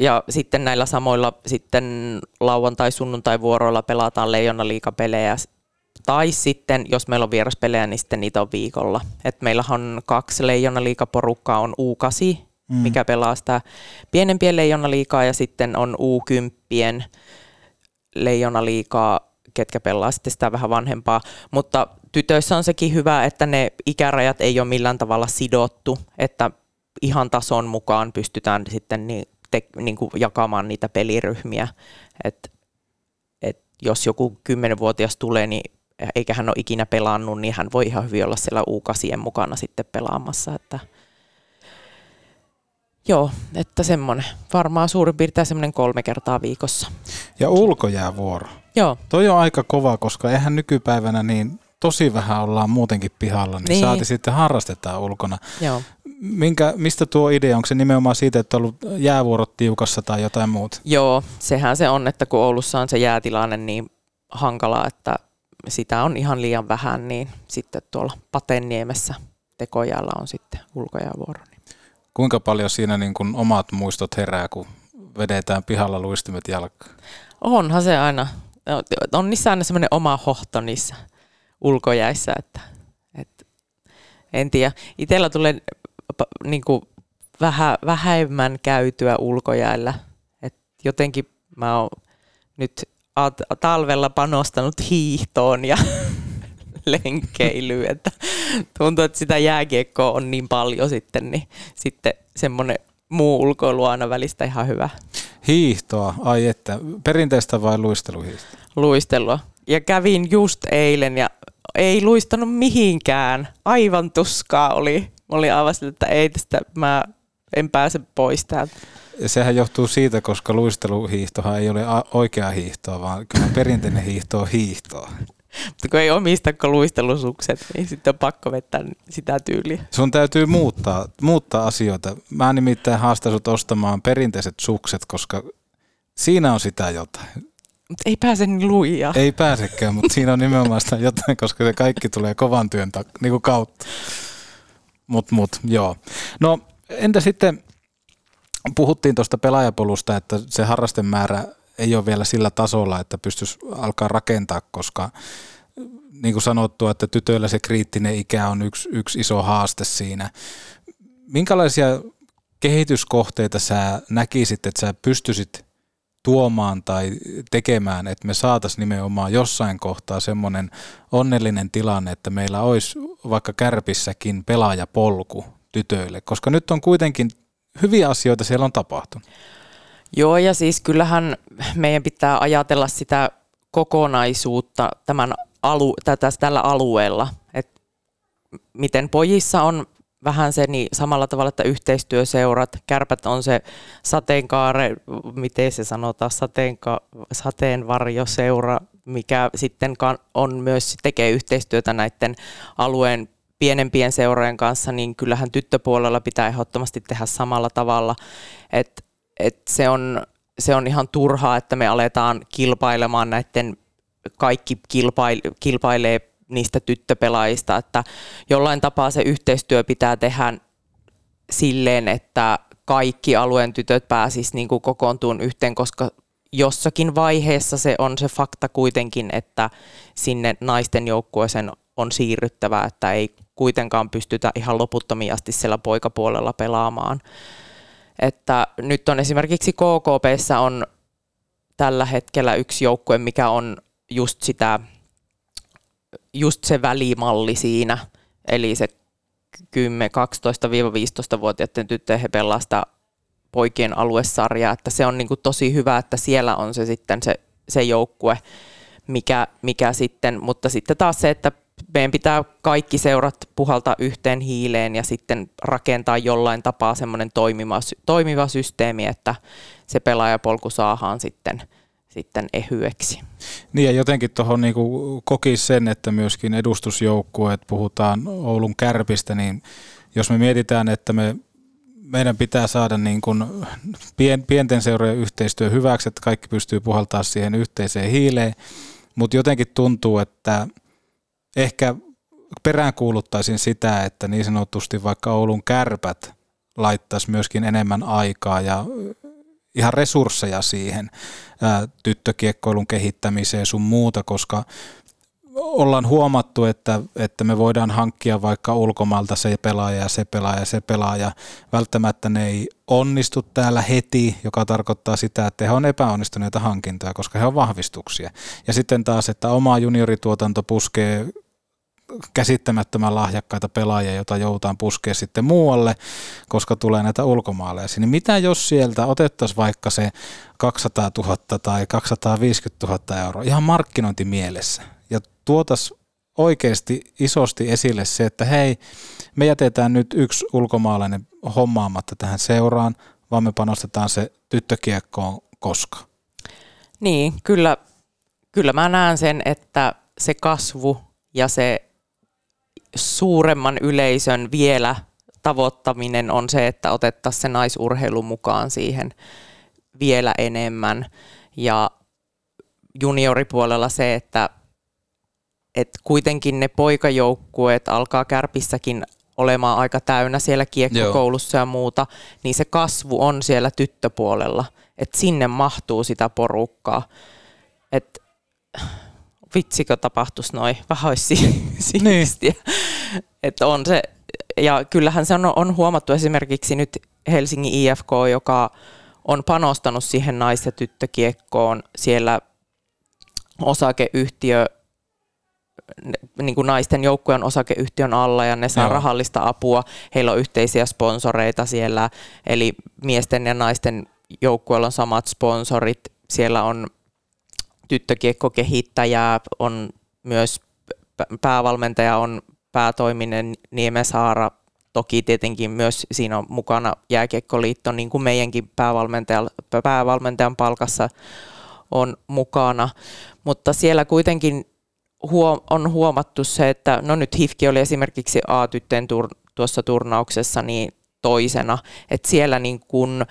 ja sitten näillä samoilla sitten lauantai-sunnuntai-vuoroilla pelataan leijona liikapelejä. Tai sitten, jos meillä on vieraspelejä, niin sitten niitä on viikolla. Et meillä on kaksi leijona liikaporukkaa, on U8, mm. mikä pelaa sitä pienempien leijona liikaa, ja sitten on U10 leijona liikaa, ketkä pelaa sitten sitä vähän vanhempaa. Mutta tytöissä on sekin hyvä, että ne ikärajat ei ole millään tavalla sidottu, että ihan tason mukaan pystytään sitten niin te, niin kuin jakamaan niitä peliryhmiä. Et, et jos joku kymmenenvuotias tulee, niin eikä hän ole ikinä pelannut, niin hän voi ihan hyvin olla siellä u mukana sitten pelaamassa. Että, joo, että semmoinen. Varmaan suurin piirtein semmoinen kolme kertaa viikossa. Ja ulkojäävuoro. Joo. Toi on aika kova, koska eihän nykypäivänä niin tosi vähän ollaan muutenkin pihalla, niin, niin. saati sitten harrastetaan ulkona. Joo minkä, mistä tuo idea, onko se nimenomaan siitä, että on ollut jäävuorot tiukassa tai jotain muuta? Joo, sehän se on, että kun Oulussa on se jäätilanne niin hankala, että sitä on ihan liian vähän, niin sitten tuolla Patenniemessä tekojäällä on sitten ulkojäävuoro. Kuinka paljon siinä niin kuin omat muistot herää, kun vedetään pihalla luistimet jalkaan? Onhan se aina. On niissä aina semmoinen oma hohto niissä ulkojäissä, että, että en tiedä. Itellä tulee niin kuin vähä, vähemmän käytyä ulkojäällä. Et jotenkin mä oon nyt talvella panostanut hiihtoon ja lenkkeilyyn, että tuntuu, että sitä jääkiekkoa on niin paljon sitten, niin sitten semmoinen muu ulkoilu aina välistä ihan hyvä. Hiihtoa, ai että, perinteistä vai luisteluhiihtoa? Luistelua. Ja kävin just eilen ja ei luistanut mihinkään. Aivan tuskaa oli. Mä olin aivan sille, että ei tästä, mä en pääse pois täältä. Sehän johtuu siitä, koska luisteluhiihtohan ei ole oikea hiihtoa, vaan kyllä perinteinen hiihto on hiihtoa. Mutta kun ei omistakko luistelusukset, niin sitten on pakko vetää sitä tyyliä. Sun täytyy muuttaa, muuttaa asioita. Mä nimittäin haastan sut ostamaan perinteiset sukset, koska siinä on sitä jotain. Mutta ei pääse niin luijaa. Ei pääsekään, mutta siinä on nimenomaan sitä jotain, koska se kaikki tulee kovan työn ta- niin kuin kautta. Mut, mut, joo. No entä sitten, puhuttiin tuosta pelaajapolusta, että se harrastemäärä ei ole vielä sillä tasolla, että pystyisi alkaa rakentaa, koska niin kuin sanottu, että tytöillä se kriittinen ikä on yksi, yksi iso haaste siinä. Minkälaisia kehityskohteita sä näkisit, että sä pystyisit tuomaan tai tekemään, että me saataisiin nimenomaan jossain kohtaa semmoinen onnellinen tilanne, että meillä olisi vaikka kärpissäkin pelaajapolku tytöille, koska nyt on kuitenkin hyviä asioita siellä on tapahtunut. Joo, ja siis kyllähän meidän pitää ajatella sitä kokonaisuutta tämän alu, tätä, tällä alueella, että miten pojissa on vähän se niin samalla tavalla, että yhteistyöseurat, kärpät on se sateenkaare, miten se sanotaan, sateenka, sateenvarjoseura, mikä sitten on myös tekee yhteistyötä näiden alueen pienempien seurojen kanssa, niin kyllähän tyttöpuolella pitää ehdottomasti tehdä samalla tavalla. Et, et se, on, se on ihan turhaa, että me aletaan kilpailemaan näiden, kaikki kilpail, kilpailee niistä tyttöpelaajista, että jollain tapaa se yhteistyö pitää tehdä silleen, että kaikki alueen tytöt pääsis niin kuin kokoontuun yhteen, koska jossakin vaiheessa se on se fakta kuitenkin, että sinne naisten joukkueeseen on siirryttävä, että ei kuitenkaan pystytä ihan loputtomiin asti siellä poikapuolella pelaamaan. Että nyt on esimerkiksi KKPssä on tällä hetkellä yksi joukkue, mikä on just sitä, just se välimalli siinä, eli se 10, 12-15-vuotiaiden tyttöjen sitä poikien aluesarjaa, että se on niin kuin tosi hyvä, että siellä on se sitten se, se joukkue, mikä, mikä sitten, mutta sitten taas se, että meidän pitää kaikki seurat puhaltaa yhteen hiileen ja sitten rakentaa jollain tapaa semmoinen toimiva, toimiva systeemi, että se pelaajapolku saadaan sitten, sitten ehyeksi. Niin ja jotenkin tuohon niin koki sen, että myöskin edustusjoukkueet, puhutaan Oulun kärpistä, niin jos me mietitään, että me meidän pitää saada niin kuin pien, pienten seurojen yhteistyö hyväksi, että kaikki pystyy puhaltaa siihen yhteiseen hiileen, mutta jotenkin tuntuu, että ehkä peräänkuuluttaisin sitä, että niin sanotusti vaikka Oulun kärpät laittaisi myöskin enemmän aikaa ja ihan resursseja siihen ää, tyttökiekkoilun kehittämiseen sun muuta, koska ollaan huomattu, että, että me voidaan hankkia vaikka ulkomailta se pelaaja ja se pelaaja ja se pelaaja. Välttämättä ne ei onnistu täällä heti, joka tarkoittaa sitä, että he on epäonnistuneita hankintoja, koska he on vahvistuksia. Ja sitten taas, että oma juniorituotanto puskee käsittämättömän lahjakkaita pelaajia, joita joutaan puskea sitten muualle, koska tulee näitä ulkomaalaisia. Niin mitä jos sieltä otettaisiin vaikka se 200 000 tai 250 000 euroa ihan markkinointimielessä ja tuotas oikeasti isosti esille se, että hei, me jätetään nyt yksi ulkomaalainen hommaamatta tähän seuraan, vaan me panostetaan se tyttökiekkoon koska. Niin, kyllä, kyllä mä näen sen, että se kasvu ja se suuremman yleisön vielä tavoittaminen on se, että otettaisiin se naisurheilu mukaan siihen vielä enemmän. Ja junioripuolella se, että, että kuitenkin ne poikajoukkueet alkaa kärpissäkin olemaan aika täynnä siellä kiekkokoulussa Joo. ja muuta, niin se kasvu on siellä tyttöpuolella, että sinne mahtuu sitä porukkaa. Että vitsikö tapahtuisi noin, vähän olisi siistiä. Niin. Että on se, ja kyllähän se on, on huomattu esimerkiksi nyt Helsingin IFK, joka on panostanut siihen nais- ja tyttökiekkoon siellä osakeyhtiö niin kuin naisten joukkueen osakeyhtiön alla ja ne saa Joo. rahallista apua. Heillä on yhteisiä sponsoreita siellä, eli miesten ja naisten joukkueella on samat sponsorit. Siellä on tyttökiekkokehittäjää, on myös päävalmentaja on päätoiminen Niemesaara, toki tietenkin myös siinä on mukana Jääkiekkoliitto, niin kuin meidänkin päävalmentajan, päävalmentajan palkassa on mukana, mutta siellä kuitenkin huom- on huomattu se, että no nyt HIFKI oli esimerkiksi A-tyttöjen tur- tuossa turnauksessa niin toisena, että siellä niin kun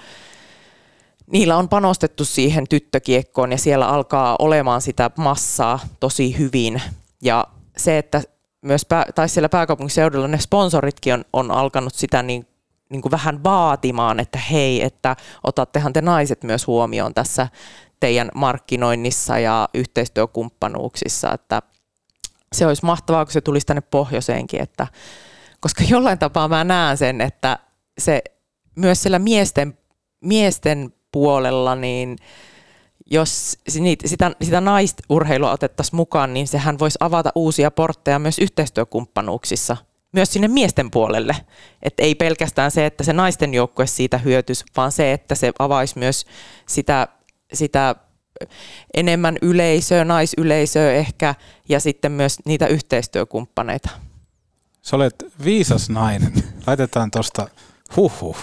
niillä on panostettu siihen tyttökiekkoon ja siellä alkaa olemaan sitä massaa tosi hyvin. Ja se, että myös pää, tai siellä pääkaupunkiseudulla ne sponsoritkin on, on alkanut sitä niin, niin kuin vähän vaatimaan, että hei, että otattehan te naiset myös huomioon tässä teidän markkinoinnissa ja yhteistyökumppanuuksissa, että se olisi mahtavaa, kun se tulisi tänne pohjoiseenkin, että, koska jollain tapaa mä näen sen, että se myös siellä miesten, miesten puolella, niin jos sitä, sitä naisurheilua otettaisiin mukaan, niin sehän voisi avata uusia portteja myös yhteistyökumppanuuksissa, myös sinne miesten puolelle. Että ei pelkästään se, että se naisten joukkue siitä hyötyisi, vaan se, että se avaisi myös sitä, sitä enemmän yleisöä, naisyleisöä ehkä, ja sitten myös niitä yhteistyökumppaneita. Sä olet viisas nainen. Laitetaan tuosta huhhuh.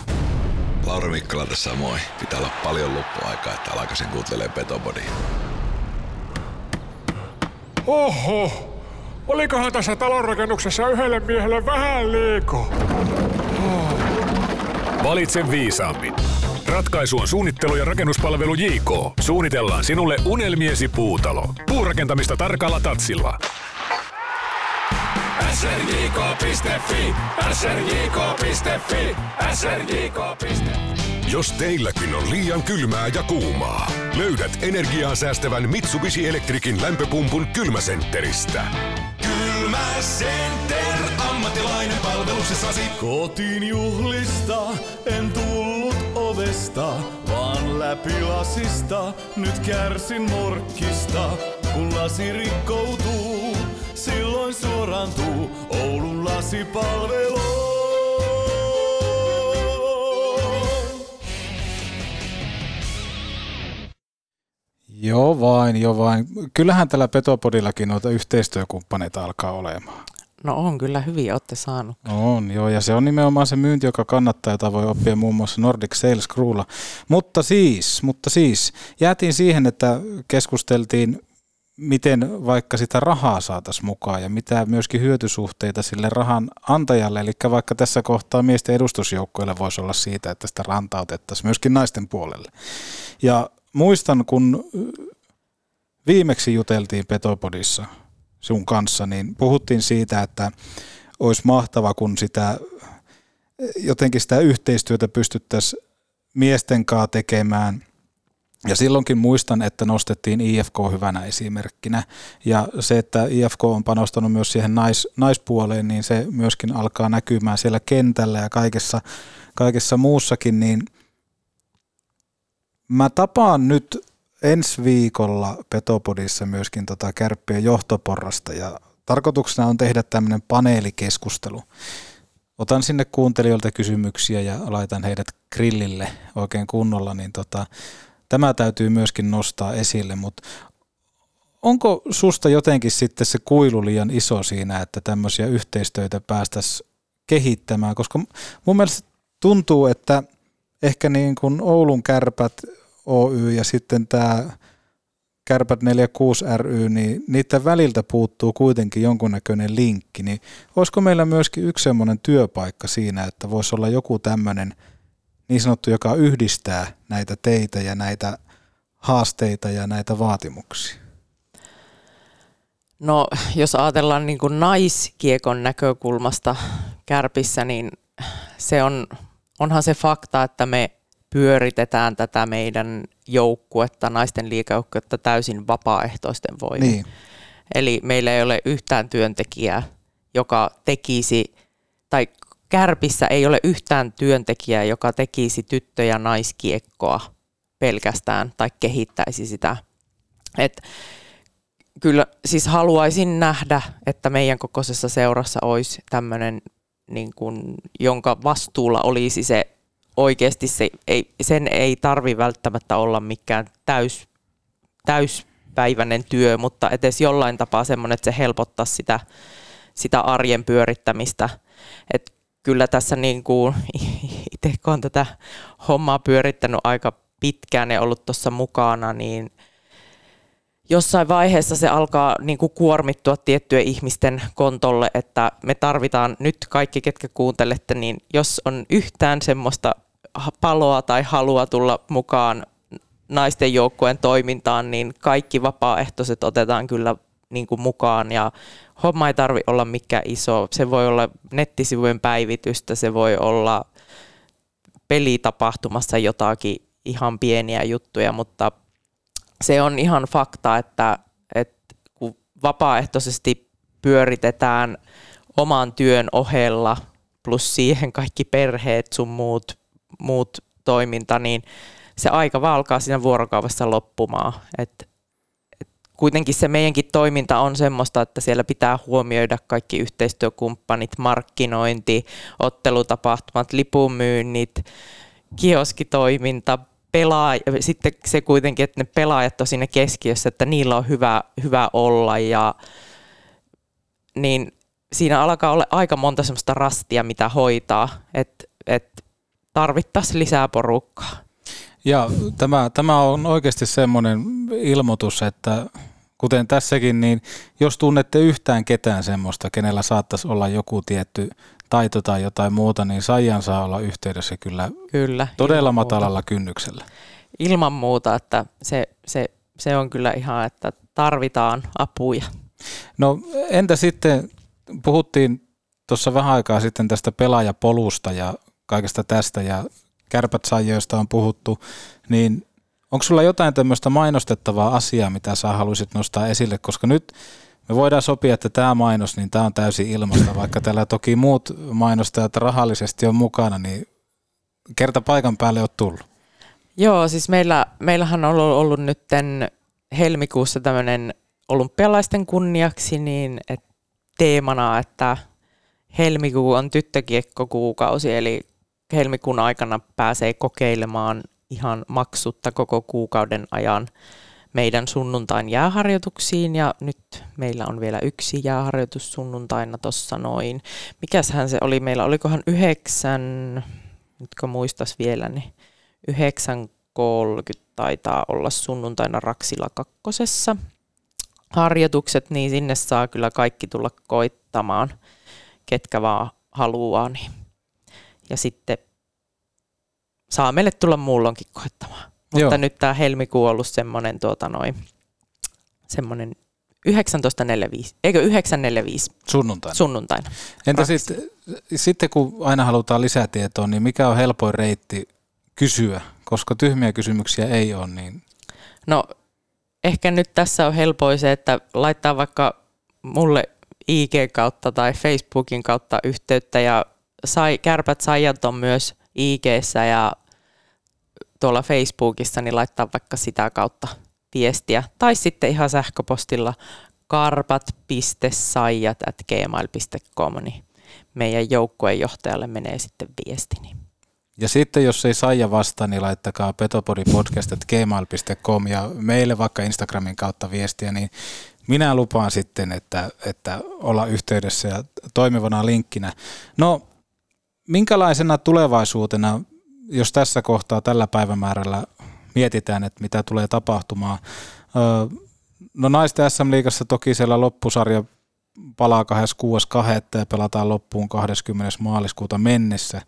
Lauri Mikkala tässä moi. Pitää olla paljon loppuaikaa, että alkaisin kuuntelemaan Petobody. Oho! olikohan tässä talonrakennuksessa yhdelle miehelle vähän liikaa? Valitse viisaammin. Ratkaisu on suunnittelu ja rakennuspalvelu JK. Suunnitellaan sinulle unelmiesi puutalo. Puurakentamista tarkalla tatsilla. srjk.fi, srjk.fi, srjk.fi. Jos teilläkin on liian kylmää ja kuumaa, löydät energiaa säästävän Mitsubishi Electricin lämpöpumpun kylmäsentteristä. Kylmäcenter, ammattilainen palveluksessasi. Kotiin juhlista en tullut ovesta, vaan läpi lasista. Nyt kärsin morkkista, kun lasi rikkoutuu. Silloin suorantuu Oulun lasipalvelu. Joo vain, joo vain. Kyllähän tällä Petopodillakin noita yhteistyökumppaneita alkaa olemaan. No on kyllä hyviä, olette saanut. On, joo, ja se on nimenomaan se myynti, joka kannattaa, jota voi oppia muun muassa Nordic Sales Crewlla. Mutta siis, mutta siis, jäätiin siihen, että keskusteltiin, miten vaikka sitä rahaa saataisiin mukaan ja mitä myöskin hyötysuhteita sille rahan antajalle, eli vaikka tässä kohtaa miesten edustusjoukkoille voisi olla siitä, että sitä rantautettaisiin myöskin naisten puolelle. Ja muistan, kun viimeksi juteltiin Petopodissa sun kanssa, niin puhuttiin siitä, että olisi mahtava, kun sitä jotenkin sitä yhteistyötä pystyttäisiin miesten kanssa tekemään. Ja silloinkin muistan, että nostettiin IFK hyvänä esimerkkinä. Ja se, että IFK on panostanut myös siihen nais, naispuoleen, niin se myöskin alkaa näkymään siellä kentällä ja kaikessa, kaikessa muussakin, niin – Mä tapaan nyt ensi viikolla Petopodissa myöskin tota kärppien johtoporrasta ja tarkoituksena on tehdä tämmöinen paneelikeskustelu. Otan sinne kuuntelijoilta kysymyksiä ja laitan heidät grillille oikein kunnolla, niin tota, tämä täytyy myöskin nostaa esille, mutta onko susta jotenkin sitten se kuilu liian iso siinä, että tämmöisiä yhteistyötä päästäisiin kehittämään, koska mun mielestä tuntuu, että – ehkä niin kuin Oulun kärpät Oy ja sitten tämä Kärpät 46 ry, niin niiden väliltä puuttuu kuitenkin jonkunnäköinen linkki, niin olisiko meillä myöskin yksi semmoinen työpaikka siinä, että voisi olla joku tämmöinen niin sanottu, joka yhdistää näitä teitä ja näitä haasteita ja näitä vaatimuksia? No jos ajatellaan niin kuin naiskiekon näkökulmasta kärpissä, niin se on onhan se fakta, että me pyöritetään tätä meidän joukkuetta, naisten liikajoukkuetta täysin vapaaehtoisten voimin. Niin. Eli meillä ei ole yhtään työntekijää, joka tekisi, tai Kärpissä ei ole yhtään työntekijää, joka tekisi tyttö- ja naiskiekkoa pelkästään tai kehittäisi sitä. Et kyllä siis haluaisin nähdä, että meidän kokoisessa seurassa olisi tämmöinen niin jonka vastuulla olisi se oikeasti, se, ei, sen ei tarvi välttämättä olla mikään täys, täyspäiväinen työ, mutta edes jollain tapaa semmoinen, että se helpottaa sitä, sitä arjen pyörittämistä. Et kyllä tässä niin kuin, itse kun on tätä hommaa pyörittänyt aika pitkään ja ollut tuossa mukana, niin jossain vaiheessa se alkaa niin kuin kuormittua tiettyjen ihmisten kontolle, että me tarvitaan nyt kaikki, ketkä kuuntelette, niin jos on yhtään semmoista paloa tai halua tulla mukaan naisten joukkueen toimintaan, niin kaikki vapaaehtoiset otetaan kyllä niin kuin mukaan ja homma ei tarvi olla mikään iso. Se voi olla nettisivujen päivitystä, se voi olla pelitapahtumassa jotakin ihan pieniä juttuja, mutta se on ihan fakta, että, että kun vapaaehtoisesti pyöritetään oman työn ohella plus siihen kaikki perheet sun muut, muut toiminta, niin se aika vaan alkaa siinä vuorokaudessa loppumaan. Et, et kuitenkin se meidänkin toiminta on semmoista, että siellä pitää huomioida kaikki yhteistyökumppanit, markkinointi, ottelutapahtumat, lipunmyynnit, kioskitoiminta, pelaaja, sitten se kuitenkin, että ne pelaajat on siinä keskiössä, että niillä on hyvä, hyvä olla ja niin siinä alkaa olla aika monta semmoista rastia, mitä hoitaa, että et tarvittaisiin lisää porukkaa. Ja tämä, tämä on oikeasti semmoinen ilmoitus, että kuten tässäkin, niin jos tunnette yhtään ketään semmoista, kenellä saattaisi olla joku tietty taito tai jotain muuta, niin Saijan saa olla yhteydessä kyllä, Kyllä, todella ilman muuta. matalalla kynnyksellä. Ilman muuta, että se, se, se on kyllä ihan, että tarvitaan apuja. No entä sitten, puhuttiin tuossa vähän aikaa sitten tästä pelaajapolusta ja kaikesta tästä ja kärpät joista on puhuttu, niin onko sulla jotain tämmöistä mainostettavaa asiaa, mitä sä haluaisit nostaa esille, koska nyt me voidaan sopia, että tämä mainos, niin tämä on täysin ilmasta, vaikka täällä toki muut mainostajat rahallisesti on mukana, niin kerta paikan päälle on tullut. Joo, siis meillä, meillähän on ollut, ollut nyt helmikuussa tämmöinen olympialaisten kunniaksi niin et teemana, että helmikuu on tyttökiekkokuukausi, eli helmikuun aikana pääsee kokeilemaan ihan maksutta koko kuukauden ajan meidän sunnuntain jääharjoituksiin ja nyt meillä on vielä yksi jääharjoitus sunnuntaina tuossa noin. Mikäshän se oli meillä, olikohan yhdeksän, nytkö muistas vielä, niin 9.30 taitaa olla sunnuntaina Raksila kakkosessa harjoitukset, niin sinne saa kyllä kaikki tulla koittamaan, ketkä vaan haluaa. Niin. Ja sitten saa meille tulla muulloinkin koittamaan. Mutta Joo. nyt tämä helmikuu on ollut semmoinen tuota noin, semmoinen 19.45, eikö 9.45 Sunnuntaina. sunnuntaina. Entä sitten, sitten kun aina halutaan lisätietoa, niin mikä on helpoin reitti kysyä, koska tyhmiä kysymyksiä ei ole, niin No ehkä nyt tässä on helpoin se, että laittaa vaikka mulle IG kautta tai Facebookin kautta yhteyttä ja sai, kärpät saijat on myös ig ja tuolla Facebookissa, niin laittaa vaikka sitä kautta viestiä. Tai sitten ihan sähköpostilla karpat.saijat at gmail.com, niin meidän joukkueen johtajalle menee sitten viesti. Niin. Ja sitten jos ei Saija vastaa, niin laittakaa petopodipodcast.gmail.com ja meille vaikka Instagramin kautta viestiä, niin minä lupaan sitten, että, että olla yhteydessä ja toimivana linkkinä. No, minkälaisena tulevaisuutena, jos tässä kohtaa tällä päivämäärällä mietitään, että mitä tulee tapahtumaan? No naisten SM-liigassa toki siellä loppusarja palaa 26.2. ja pelataan loppuun 20. maaliskuuta mennessä.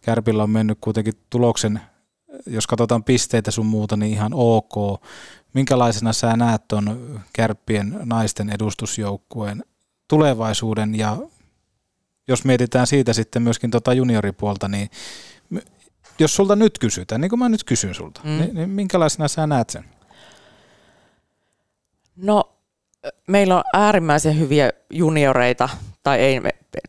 Kärpillä on mennyt kuitenkin tuloksen, jos katsotaan pisteitä sun muuta, niin ihan ok. Minkälaisena sä näet ton kärppien naisten edustusjoukkueen tulevaisuuden ja jos mietitään siitä sitten myöskin tota junioripuolta, niin jos sulta nyt kysytään, niin kuin mä nyt kysyn sulta, Mm. mm. niin, niin minkälaisena sä näet sen? No, meillä on äärimmäisen hyviä junioreita, tai ei,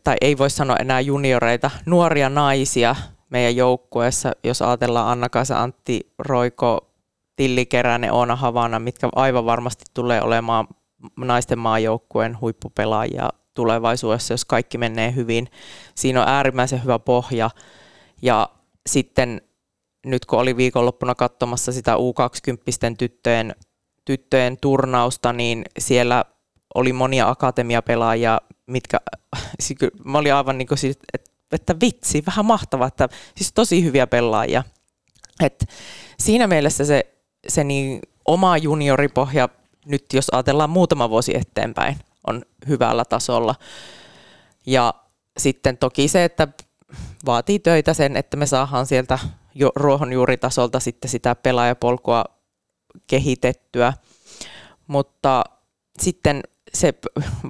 tai ei voi sanoa enää junioreita, nuoria naisia meidän joukkueessa, jos ajatellaan Anna-Kaisa, Antti Roiko, Tilli Keränen, Oona Havana, mitkä aivan varmasti tulee olemaan naisten maajoukkueen huippupelaajia tulevaisuudessa, jos kaikki menee hyvin. Siinä on äärimmäisen hyvä pohja. Ja sitten nyt kun oli viikonloppuna katsomassa sitä U20 tyttöjen, tyttöjen turnausta, niin siellä oli monia akatemiapelaajia, mitkä, siis mä olin aivan niin kuin siis, että, että vitsi, vähän mahtavaa, että siis tosi hyviä pelaajia. Et siinä mielessä se, se niin oma junioripohja, nyt jos ajatellaan muutama vuosi eteenpäin, on hyvällä tasolla. Ja sitten toki se, että vaatii töitä sen, että me saadaan sieltä jo ruohonjuuritasolta sitten sitä pelaajapolkua kehitettyä. Mutta sitten se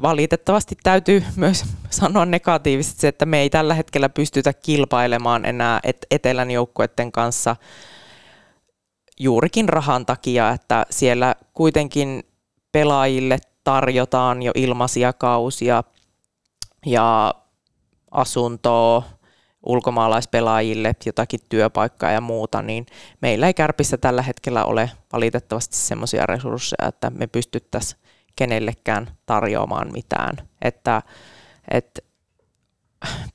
valitettavasti täytyy myös sanoa negatiivisesti se, että me ei tällä hetkellä pystytä kilpailemaan enää et- etelän joukkueiden kanssa juurikin rahan takia, että siellä kuitenkin pelaajille tarjotaan jo ilmaisia kausia ja asuntoa ulkomaalaispelaajille, jotakin työpaikkaa ja muuta, niin meillä ei Kärpissä tällä hetkellä ole valitettavasti semmoisia resursseja, että me pystyttäisiin kenellekään tarjoamaan mitään. Että, että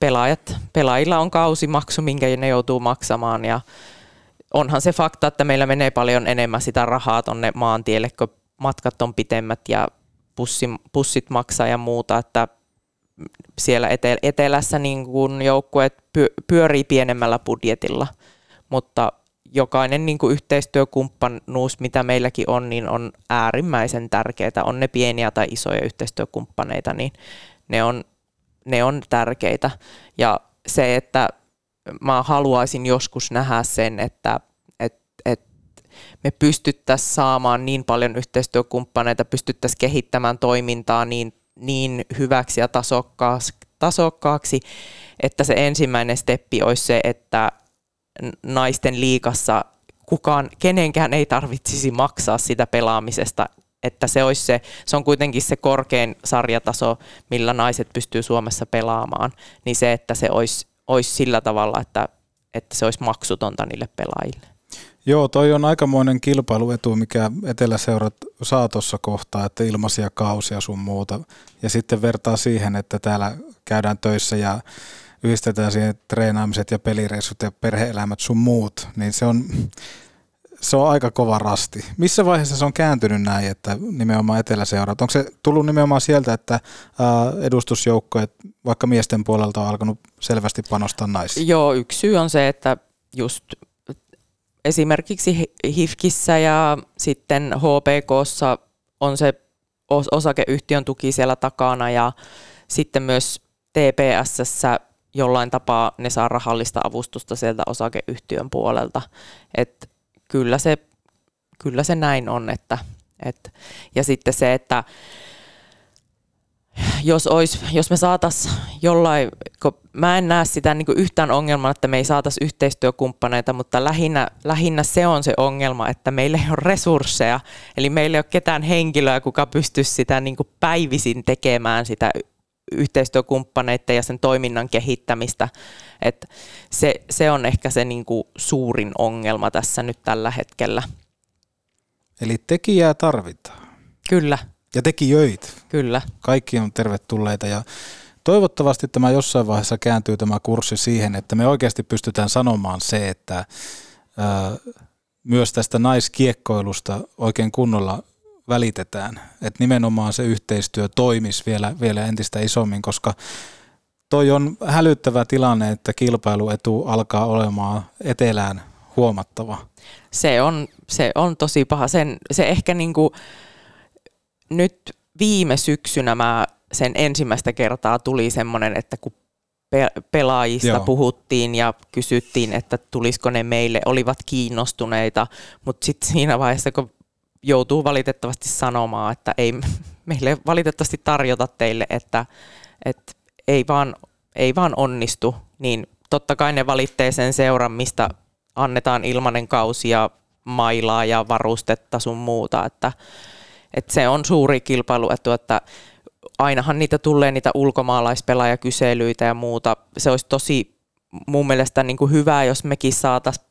pelaajat, pelaajilla on kausimaksu, minkä ne joutuu maksamaan ja onhan se fakta, että meillä menee paljon enemmän sitä rahaa tonne maantielle, kun matkat on pitemmät ja pussin, pussit maksaa ja muuta, että siellä ete- etelässä niin kuin joukkueet py- pyörii pienemmällä budjetilla, mutta jokainen niin kuin yhteistyökumppanuus, mitä meilläkin on, niin on äärimmäisen tärkeää. On ne pieniä tai isoja yhteistyökumppaneita, niin ne on, ne on tärkeitä. Ja se, että mä haluaisin joskus nähdä sen, että, että, että me pystyttäisiin saamaan niin paljon yhteistyökumppaneita, pystyttäisiin kehittämään toimintaa niin, niin hyväksi ja tasokkaaksi, tasokkaaksi, että se ensimmäinen steppi olisi se, että naisten liikassa kukaan, kenenkään ei tarvitsisi maksaa sitä pelaamisesta, että se, olisi se, se on kuitenkin se korkein sarjataso, millä naiset pystyy Suomessa pelaamaan, niin se, että se olisi, olisi sillä tavalla, että, että se olisi maksutonta niille pelaajille. Joo, toi on aikamoinen kilpailuetu, mikä Eteläseurat saa tuossa kohtaa, että ilmaisia kausia sun muuta. Ja sitten vertaa siihen, että täällä käydään töissä ja yhdistetään siihen treenaamiset ja pelireissut ja perheelämät sun muut, niin se on, se on aika kova rasti. Missä vaiheessa se on kääntynyt näin, että nimenomaan eteläseurat? Onko se tullut nimenomaan sieltä, että edustusjoukkoet vaikka miesten puolelta on alkanut selvästi panostaa naisiin? Joo, yksi syy on se, että just esimerkiksi HIFKissä ja sitten HPKssa on se osakeyhtiön tuki siellä takana ja sitten myös TPSssä jollain tapaa ne saa rahallista avustusta sieltä osakeyhtiön puolelta. Et kyllä, se, kyllä se näin on. Että, et, ja sitten se, että jos, ois, jos me saatas jollain, kun mä en näe sitä niin yhtään ongelmaa, että me ei saatas yhteistyökumppaneita, mutta lähinnä, lähinnä se on se ongelma, että meillä ei ole resursseja, eli meillä ei ole ketään henkilöä, kuka pystyisi sitä niin päivisin tekemään sitä yhteistyökumppaneiden ja sen toiminnan kehittämistä. Et se, se on ehkä se niin suurin ongelma tässä nyt tällä hetkellä. Eli tekijää tarvitaan. Kyllä. Ja tekijöitä. Kyllä. Kaikki on tervetulleita ja toivottavasti tämä jossain vaiheessa kääntyy tämä kurssi siihen, että me oikeasti pystytään sanomaan se, että ää, myös tästä naiskiekkoilusta oikein kunnolla välitetään. Että nimenomaan se yhteistyö toimisi vielä, vielä entistä isommin, koska toi on hälyttävä tilanne, että kilpailuetu alkaa olemaan etelään huomattava. Se on, se on tosi paha. Sen, se ehkä niinku, nyt viime syksynä mä sen ensimmäistä kertaa tuli semmoinen, että kun pelaajista Joo. puhuttiin ja kysyttiin, että tulisiko ne meille, olivat kiinnostuneita, mutta sitten siinä vaiheessa, kun joutuu valitettavasti sanomaan, että ei meille valitettavasti tarjota teille, että, että ei, vaan, ei vaan onnistu, niin totta kai ne valittee sen seuran, mistä annetaan ilmanen kausi ja mailaa ja varustetta sun muuta, että, että se on suuri kilpailuetu, että ainahan niitä tulee niitä ulkomaalaispelaajakyselyitä ja muuta. Se olisi tosi mun mielestä niin kuin hyvä, jos mekin saataisiin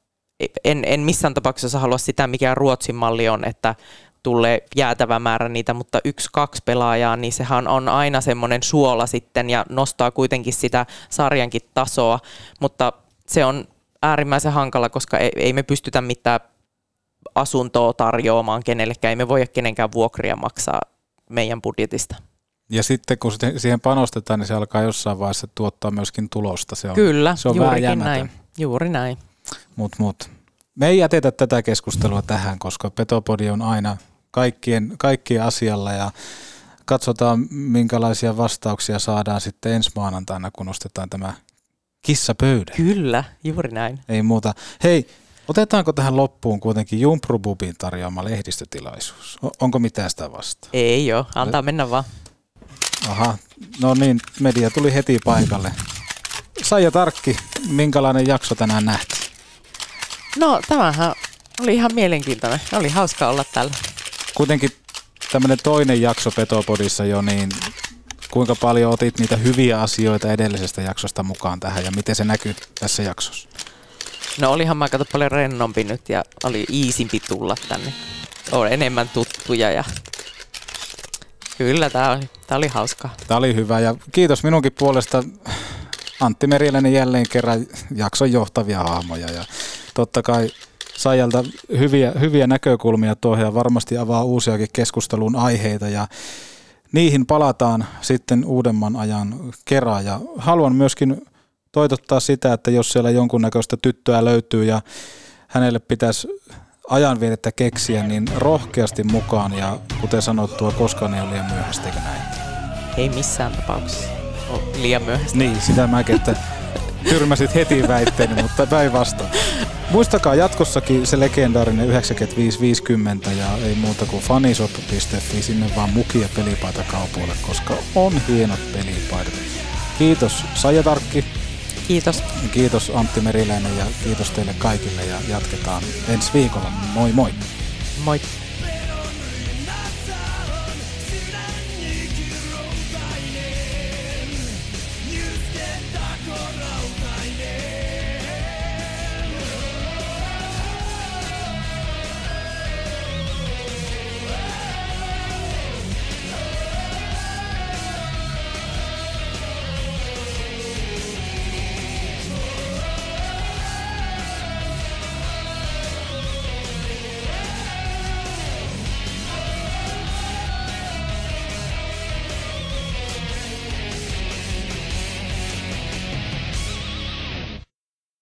en, en missään tapauksessa halua sitä, mikä Ruotsin malli on, että tulee jäätävä määrä niitä, mutta yksi, kaksi pelaajaa, niin sehän on aina semmoinen suola sitten ja nostaa kuitenkin sitä sarjankin tasoa, mutta se on äärimmäisen hankala, koska ei, ei me pystytä mitään asuntoa tarjoamaan kenellekään, ei me voi kenenkään vuokria maksaa meidän budjetista. Ja sitten kun siihen panostetaan, niin se alkaa jossain vaiheessa tuottaa myöskin tulosta. Se on, Kyllä, se on juurikin näin. Juuri näin. Mut, mut. Me ei jätetä tätä keskustelua tähän, koska Petopodi on aina kaikkien, kaikkien asialla ja katsotaan, minkälaisia vastauksia saadaan sitten ensi maanantaina, kun nostetaan tämä kissa pöydä. Kyllä, juuri näin. Ei muuta. Hei, otetaanko tähän loppuun kuitenkin Jumprububin tarjoama lehdistötilaisuus? Onko mitään sitä vasta? Ei ole, antaa mennä vaan. Aha, no niin, media tuli heti paikalle. Saija Tarkki, minkälainen jakso tänään nähtiin? No tämähän oli ihan mielenkiintoinen. Oli hauska olla täällä. Kuitenkin tämmöinen toinen jakso Petopodissa jo, niin kuinka paljon otit niitä hyviä asioita edellisestä jaksosta mukaan tähän ja miten se näkyy tässä jaksossa? No olihan mä kato paljon rennompi nyt ja oli iisimpi tulla tänne. On enemmän tuttuja ja kyllä tää oli, tää oli hauska. Tää oli hyvä ja kiitos minunkin puolesta Antti Meriläinen jälleen kerran jakson johtavia hahmoja ja totta kai Saijalta hyviä, hyviä näkökulmia tuohon ja varmasti avaa uusiakin keskustelun aiheita ja niihin palataan sitten uudemman ajan kerran ja haluan myöskin toitottaa sitä, että jos siellä jonkunnäköistä tyttöä löytyy ja hänelle pitäisi ajanvietettä keksiä, niin rohkeasti mukaan ja kuten sanottua, koskaan ei ole liian myöhäistä, eikö näin? Ei missään tapauksessa ole liian myöhäistä. Niin, sitä mäkin, että tyrmäsit heti väitteeni, mutta päinvastoin. Muistakaa jatkossakin se legendaarinen 9550 ja ei muuta kuin fanisop.fi, sinne vaan mukia pelipaita kaupoille, koska on hienot pelipaidat. Kiitos Saija Tarkki. Kiitos. Kiitos Antti Meriläinen ja kiitos teille kaikille ja jatketaan ensi viikolla. Moi moi. Moi.